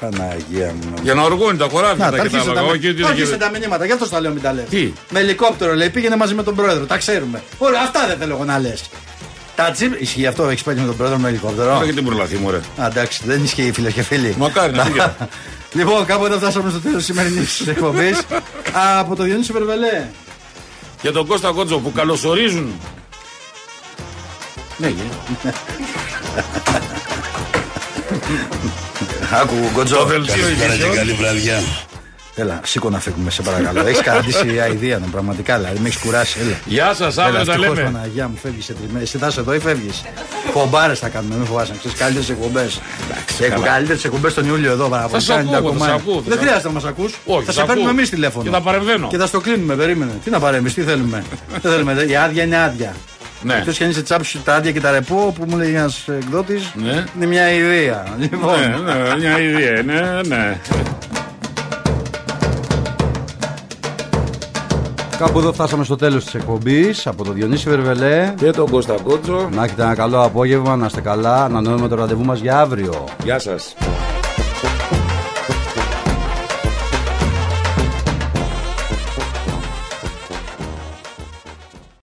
Παναγία μου. Για να οργώνει τα χωράφια Να, τα τα και τα αρχίσετε άλογα. τα, Όχι ότι τα, δεν αρχίσετε τα μηνύματα, γι' αυτό τα λέω μην τα λέτε. Τι; Με ελικόπτερο λέει, πήγαινε μαζί με τον πρόεδρο, τα ξέρουμε. Ωραία, αυτά δεν θέλω εγώ να λες. Τα τσίπ. Ισχύει αυτό, έχεις πάει με τον πρόεδρο με ελικόπτερο. Τώρα και την προλαθή μου, ρε. Α, εντάξει, δεν ισχύει φίλε και φίλοι. Μακάρι να φύγει. λοιπόν, κάπου εδώ φτάσαμε στο τέλος της σημερινής εκπομπής. από το Διονύσιο Βερβελέ. Για τον Κώστα Κότζο που καλωσορίζουν. Ναι, γε. Άκου, Γκοτζό. Το δελτίο Καλησπέρα και ειδήσεων. καλή βραδιά. Έλα, σήκω να φύγουμε, σε παρακαλώ. Έχεις καταντήσει η αηδία μου, πραγματικά. Δηλαδή, με έχεις κουράσει. Έλα. Γεια σας, αύριο τα ευτυχώς, λέμε. Παναγία μου, φεύγεις σε τριμέ. Εσύ θα είσαι εδώ ή φεύγεις; Κομπάρε θα κάνουμε, μην φοβάσαι. Ξέρεις καλύτερες εκπομπές. Έχω καλύτερες εκπομπές τον Ιούλιο εδώ. Θα σε ακούω, θα σε ακούω, θα Δεν σε χρειάζεται να μας ακούς. Όχι, Θα σε σε παίρνουμε ακούω. εμείς τηλέφωνο. Και θα παρεμβαίνω. Και θα στο κλείνουμε, περίμενε. Τι να παρέμβει, τι θέλουμε. Δεν θέλουμε. Η άδεια είναι άδεια. Ναι. Εκτός και αν είσαι τσάψη τα άδεια και τα ρεπό που μου λέει ένας εκδότης. Ναι. Είναι μια ιδέα. Λοιπόν. Ναι, ναι, μια ιδέα, ναι, ναι. Κάπου εδώ φτάσαμε στο τέλος της εκπομπής από τον Διονύση Βερβελέ Και τον Κώστα Κότσο. Να έχετε ένα καλό απόγευμα, να είστε καλά, να νοούμε το ραντεβού μας για αύριο. Γεια σας.